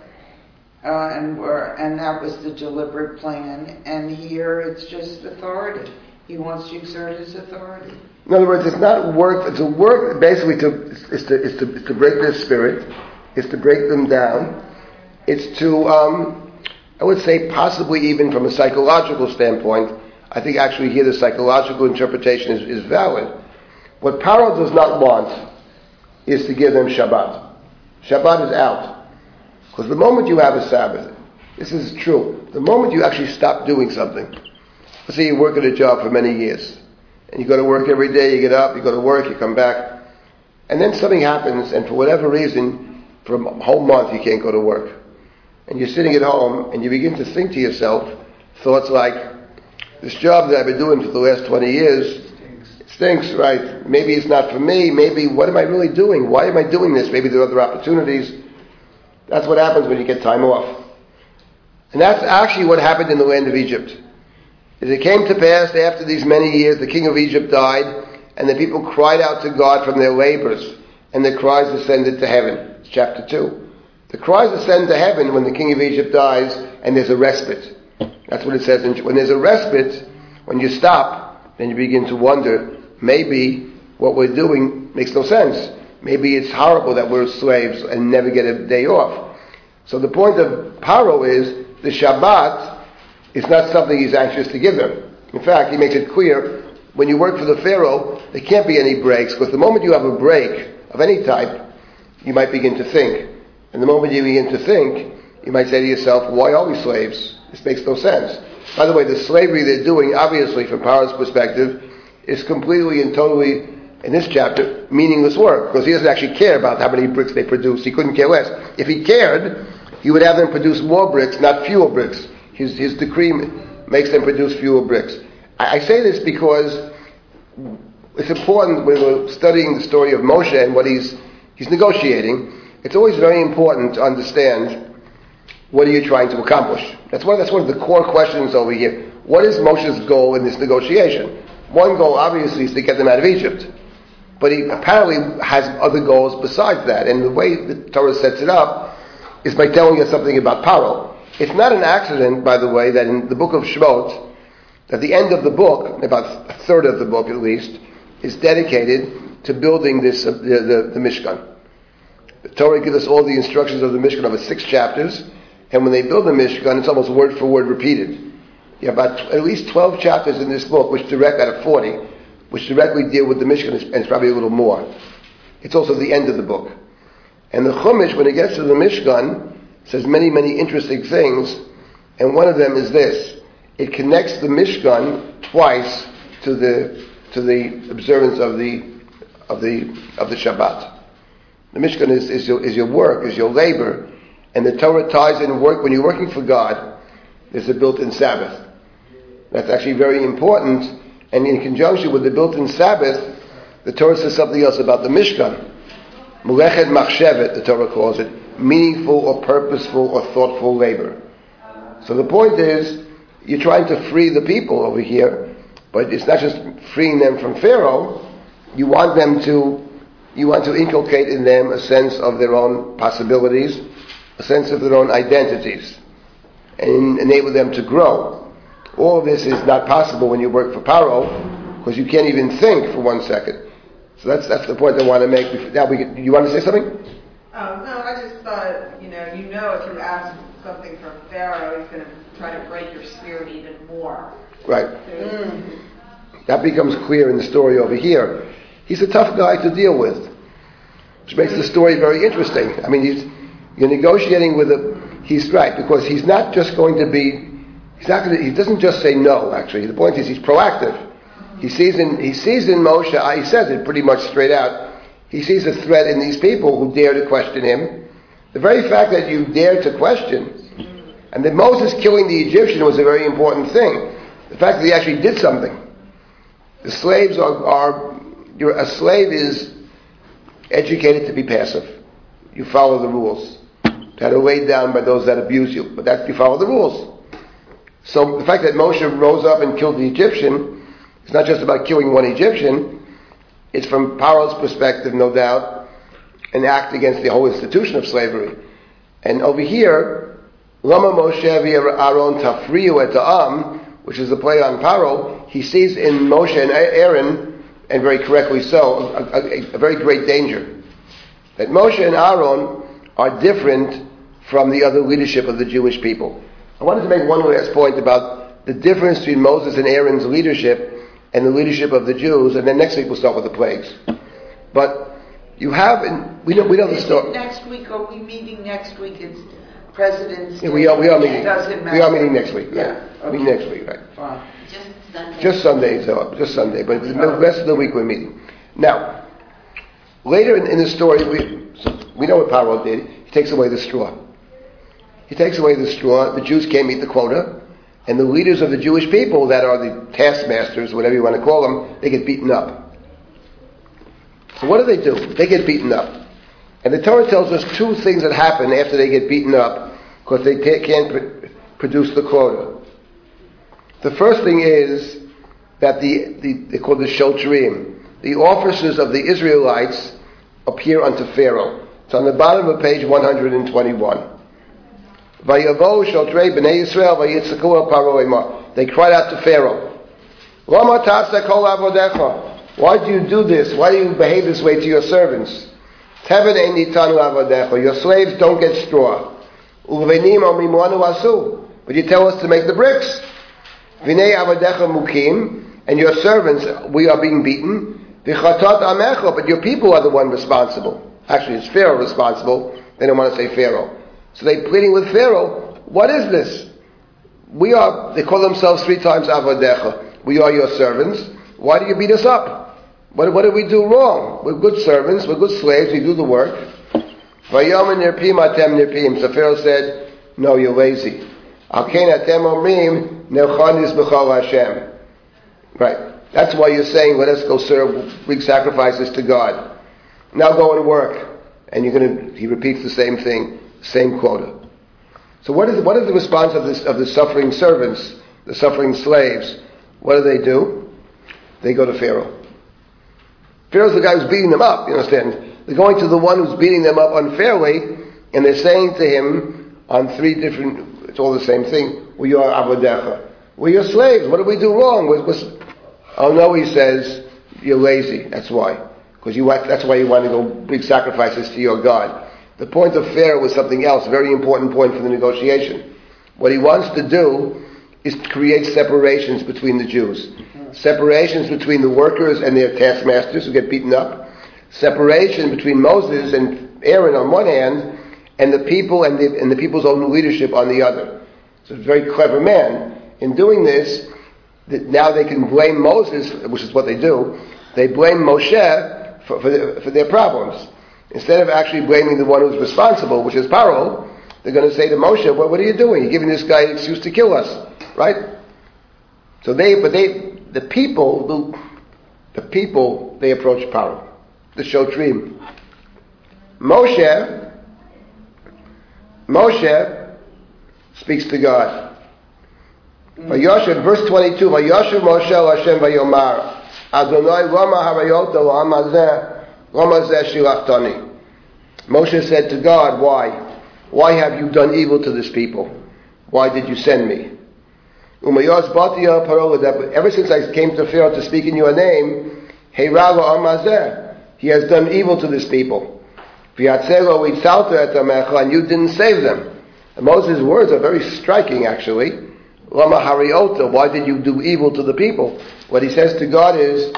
uh, and were, and that was the deliberate plan. And here it's just authority. He wants to exert his authority. In other words, it's not work. It's a work basically to it's to it's to, it's to break their spirit. It's to break them down. It's to um, I would say possibly even from a psychological standpoint. I think actually here the psychological interpretation is, is valid. What Paro does not want is to give them Shabbat. Shabbat is out. Because the moment you have a Sabbath, this is true, the moment you actually stop doing something, let's say you work at a job for many years, and you go to work every day, you get up, you go to work, you come back, and then something happens, and for whatever reason, for a whole month you can't go to work. And you're sitting at home, and you begin to think to yourself thoughts like, this job that I've been doing for the last 20 years, stinks, right? Maybe it's not for me. Maybe what am I really doing? Why am I doing this? Maybe there are other opportunities. That's what happens when you get time off. And that's actually what happened in the land of Egypt. As it came to pass after these many years, the king of Egypt died, and the people cried out to God from their labors, and their cries ascended to heaven. It's chapter 2. The cries ascend to heaven when the king of Egypt dies, and there's a respite. That's what it says. When there's a respite, when you stop, then you begin to wonder, maybe what we're doing makes no sense. Maybe it's horrible that we're slaves and never get a day off. So the point of Paro is the Shabbat is not something he's anxious to give them. In fact, he makes it clear when you work for the Pharaoh, there can't be any breaks because the moment you have a break of any type, you might begin to think. And the moment you begin to think, you might say to yourself, why are we slaves? This makes no sense. By the way, the slavery they're doing, obviously, from Paro's perspective, is completely and totally, in this chapter, meaningless work, because he doesn't actually care about how many bricks they produce. He couldn't care less. If he cared, he would have them produce more bricks, not fewer bricks. His, his decree makes them produce fewer bricks. I, I say this because it's important when we're studying the story of Moshe and what he's, he's negotiating. It's always very important to understand what are you trying to accomplish? That's one, that's one of the core questions over here. What is Moshe's goal in this negotiation? One goal, obviously, is to get them out of Egypt. But he apparently has other goals besides that. And the way the Torah sets it up is by telling us something about Paro. It's not an accident, by the way, that in the book of Shemot, at the end of the book, about a third of the book at least, is dedicated to building this uh, the, the, the Mishkan. The Torah gives us all the instructions of the Mishkan over six chapters, and when they build the Mishkan, it's almost word for word repeated. You have about at least 12 chapters in this book, which direct out of 40, which directly deal with the Mishkan, and it's probably a little more. It's also the end of the book. And the Chumash, when it gets to the Mishkan, says many, many interesting things, and one of them is this. It connects the Mishkan twice to the, to the observance of the, of the, of the Shabbat. The Mishkan is, is, your, is your work, is your labor, and the Torah ties in work. When you're working for God, there's a built-in Sabbath. That's actually very important, and in conjunction with the built-in Sabbath, the Torah says something else about the Mishkan. Melechet machshevet, the Torah calls it, meaningful or purposeful or thoughtful labor. So the point is, you're trying to free the people over here, but it's not just freeing them from Pharaoh. You want them to, you want to inculcate in them a sense of their own possibilities, a sense of their own identities, and enable them to grow. All of this is not possible when you work for Paro, because you can't even think for one second. So that's that's the point I want to make. Now, we you want to say something? Um, no, I just thought, you know, you know if you ask something from Pharaoh, he's going to try to break your spirit even more. Right. Mm. That becomes clear in the story over here. He's a tough guy to deal with, which makes the story very interesting. I mean, he's you're negotiating with a. He's right because he's not just going to be. He's not to. He doesn't just say no. Actually, the point is he's proactive. He sees in he sees in Moshe. Uh, he says it pretty much straight out. He sees a threat in these people who dare to question him. The very fact that you dare to question, and that Moses killing the Egyptian was a very important thing. The fact that he actually did something. The slaves are, are a slave is educated to be passive. You follow the rules. That are weighed down by those that abuse you, but that you follow the rules. So the fact that Moshe rose up and killed the Egyptian it's not just about killing one Egyptian. It's from Paro's perspective, no doubt, an act against the whole institution of slavery. And over here, Lama Moshe Aaron Tafriu et Am, which is the play on Paro, he sees in Moshe and Aaron, and very correctly so, a, a, a very great danger. That Moshe and Aaron are different from the other leadership of the Jewish people. I wanted to make one last point about the difference between Moses and Aaron's leadership and the leadership of the Jews, and then next week we'll start with the plagues. But you have, and we know, we know the story. Next week, are we meeting next week? It's President's yeah, we are, we are meeting. Doesn't matter. We are meeting next week. Yeah. Right? Okay. Meeting next week, right? Fine. Just Sunday. Just Sunday, so just Sunday, but the rest of the week we're meeting. Now, later in, in the story, we so we know what Paro did. He takes away the straw. He takes away the straw. The Jews can't meet the quota and the leaders of the Jewish people that are the taskmasters, whatever you want to call them, they get beaten up. So what do they do? They get beaten up. And the Torah tells us two things that happen after they get beaten up because they can't pr- produce the quota. The first thing is that the, the they call the Shotrim, the officers of the Israelites appear unto Pharaoh. It's on the bottom of page 121. They cried out to Pharaoh. Why do you do this? Why do you behave this way to your servants? Your slaves don't get straw. But you tell us to make the bricks. And your servants, we are being beaten. But your people are the one responsible. Actually, it's Pharaoh responsible. They don't want to say Pharaoh. So they're pleading with Pharaoh, what is this? We are, they call themselves three times Avodecha. We are your servants. Why do you beat us up? What, what did we do wrong? We're good servants, we're good slaves, we do the work. So Pharaoh said, no, you're lazy. Right. That's why you're saying, let us go serve, bring sacrifices to God. Now go and work. And you're going to, he repeats the same thing same quota. So what is, what is the response of, this, of the suffering servants, the suffering slaves? What do they do? They go to Pharaoh. Pharaoh's the guy who's beating them up, you understand? They're going to the one who's beating them up unfairly, and they're saying to him on three different, it's all the same thing, we are Avodecha. We're your slaves. What did we do wrong? We're, we're, oh no, he says, you're lazy. That's why. because you that's why you want to go big sacrifices to your God. The point of Pharaoh was something else, a very important point for the negotiation. What he wants to do is to create separations between the Jews. Separations between the workers and their taskmasters who get beaten up. Separation between Moses and Aaron on one hand, and the people and the, and the people's own leadership on the other. So a very clever man. In doing this, that now they can blame Moses, which is what they do. They blame Moshe for, for, the, for their problems. Instead of actually blaming the one who's responsible, which is Paro, they're going to say to Moshe, well, what are you doing? You're giving this guy an excuse to kill us, right? So they, but they, the people, the, the people, they approach Paro, the Shotrim. Moshe, Moshe speaks to God. Vayoshev, verse 22, Vayoshev Moshe Hashem Vayomar, Adonai Lama Zeh, Rama Zeh Shilachtani. Moshe said to God, why? Why have you done evil to this people? Why did you send me? Ever since I came to Pharaoh to speak in your name, he has done evil to this people. And you didn't save them. And Moses' words are very striking actually. Why did you do evil to the people? What he says to God is,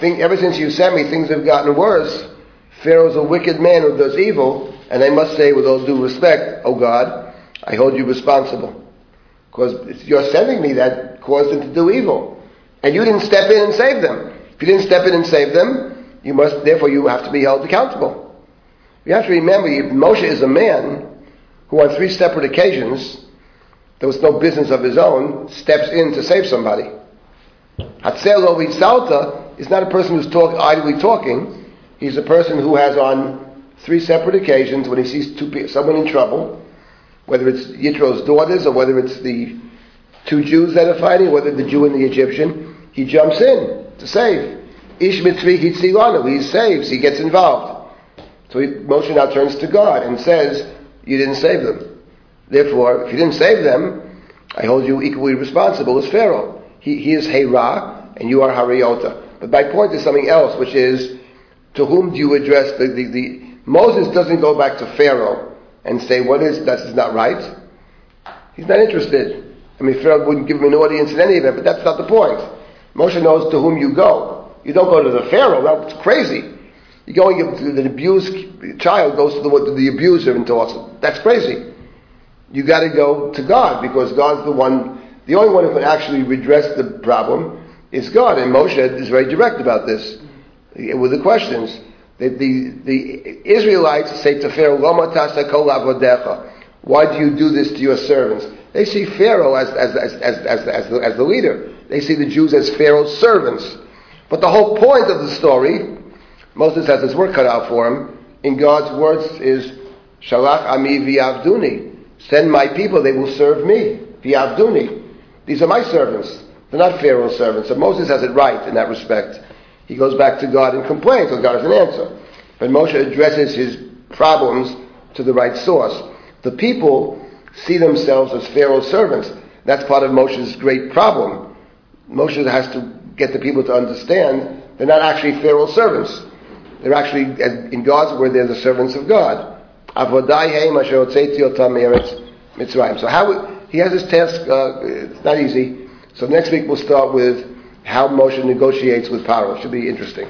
think, ever since you sent me, things have gotten worse. Pharaoh's a wicked man who does evil, and I must say, with all due respect, oh God, I hold you responsible. Because you're sending me that caused them to do evil. And you didn't step in and save them. If you didn't step in and save them, you must, therefore, you have to be held accountable. You have to remember, Moshe is a man who on three separate occasions there was no business of his own, steps in to save somebody. Hatzelo Salta is not a person who's talk, idly talking. He's a person who has on three separate occasions when he sees two, someone in trouble, whether it's Yitro's daughters or whether it's the two Jews that are fighting, whether the Jew and the Egyptian, he jumps in to save. Ish hitzilanu, he saves, he gets involved. So he, Moshe now turns to God and says, you didn't save them. Therefore, if you didn't save them, I hold you equally responsible as Pharaoh. He, he is Hera, and you are Hariota. But my point is something else, which is, to whom do you address the, the, the Moses doesn't go back to Pharaoh and say, what is this? that is not right. He's not interested. I mean, Pharaoh wouldn't give him an audience in any event, but that's not the point. Moshe knows to whom you go. You don't go to the Pharaoh, that's crazy. You're going to the abused child goes to the, to the abuser and talks. That's crazy you got to go to God because God's the one, the only one who can actually redress the problem is God. And Moshe is very direct about this with the questions. The, the, the Israelites say to Pharaoh, kol avodecha. Why do you do this to your servants? They see Pharaoh as, as, as, as, as, as, the, as the leader. They see the Jews as Pharaoh's servants. But the whole point of the story, Moses has his work cut out for him, in God's words is, Shalach ami v'yavduni. Send my people, they will serve me. V'yavduni. These are my servants. They're not Pharaoh's servants. So Moses has it right in that respect. He goes back to God and complains, so God has an answer. But Moshe addresses his problems to the right source. The people see themselves as Pharaoh's servants. That's part of Moshe's great problem. Moshe has to get the people to understand they're not actually Pharaoh's servants. They're actually, in God's word, they're the servants of God. So how he has his task. Uh, it's not easy. So next week we'll start with how Moshe negotiates with Paro. It should be interesting.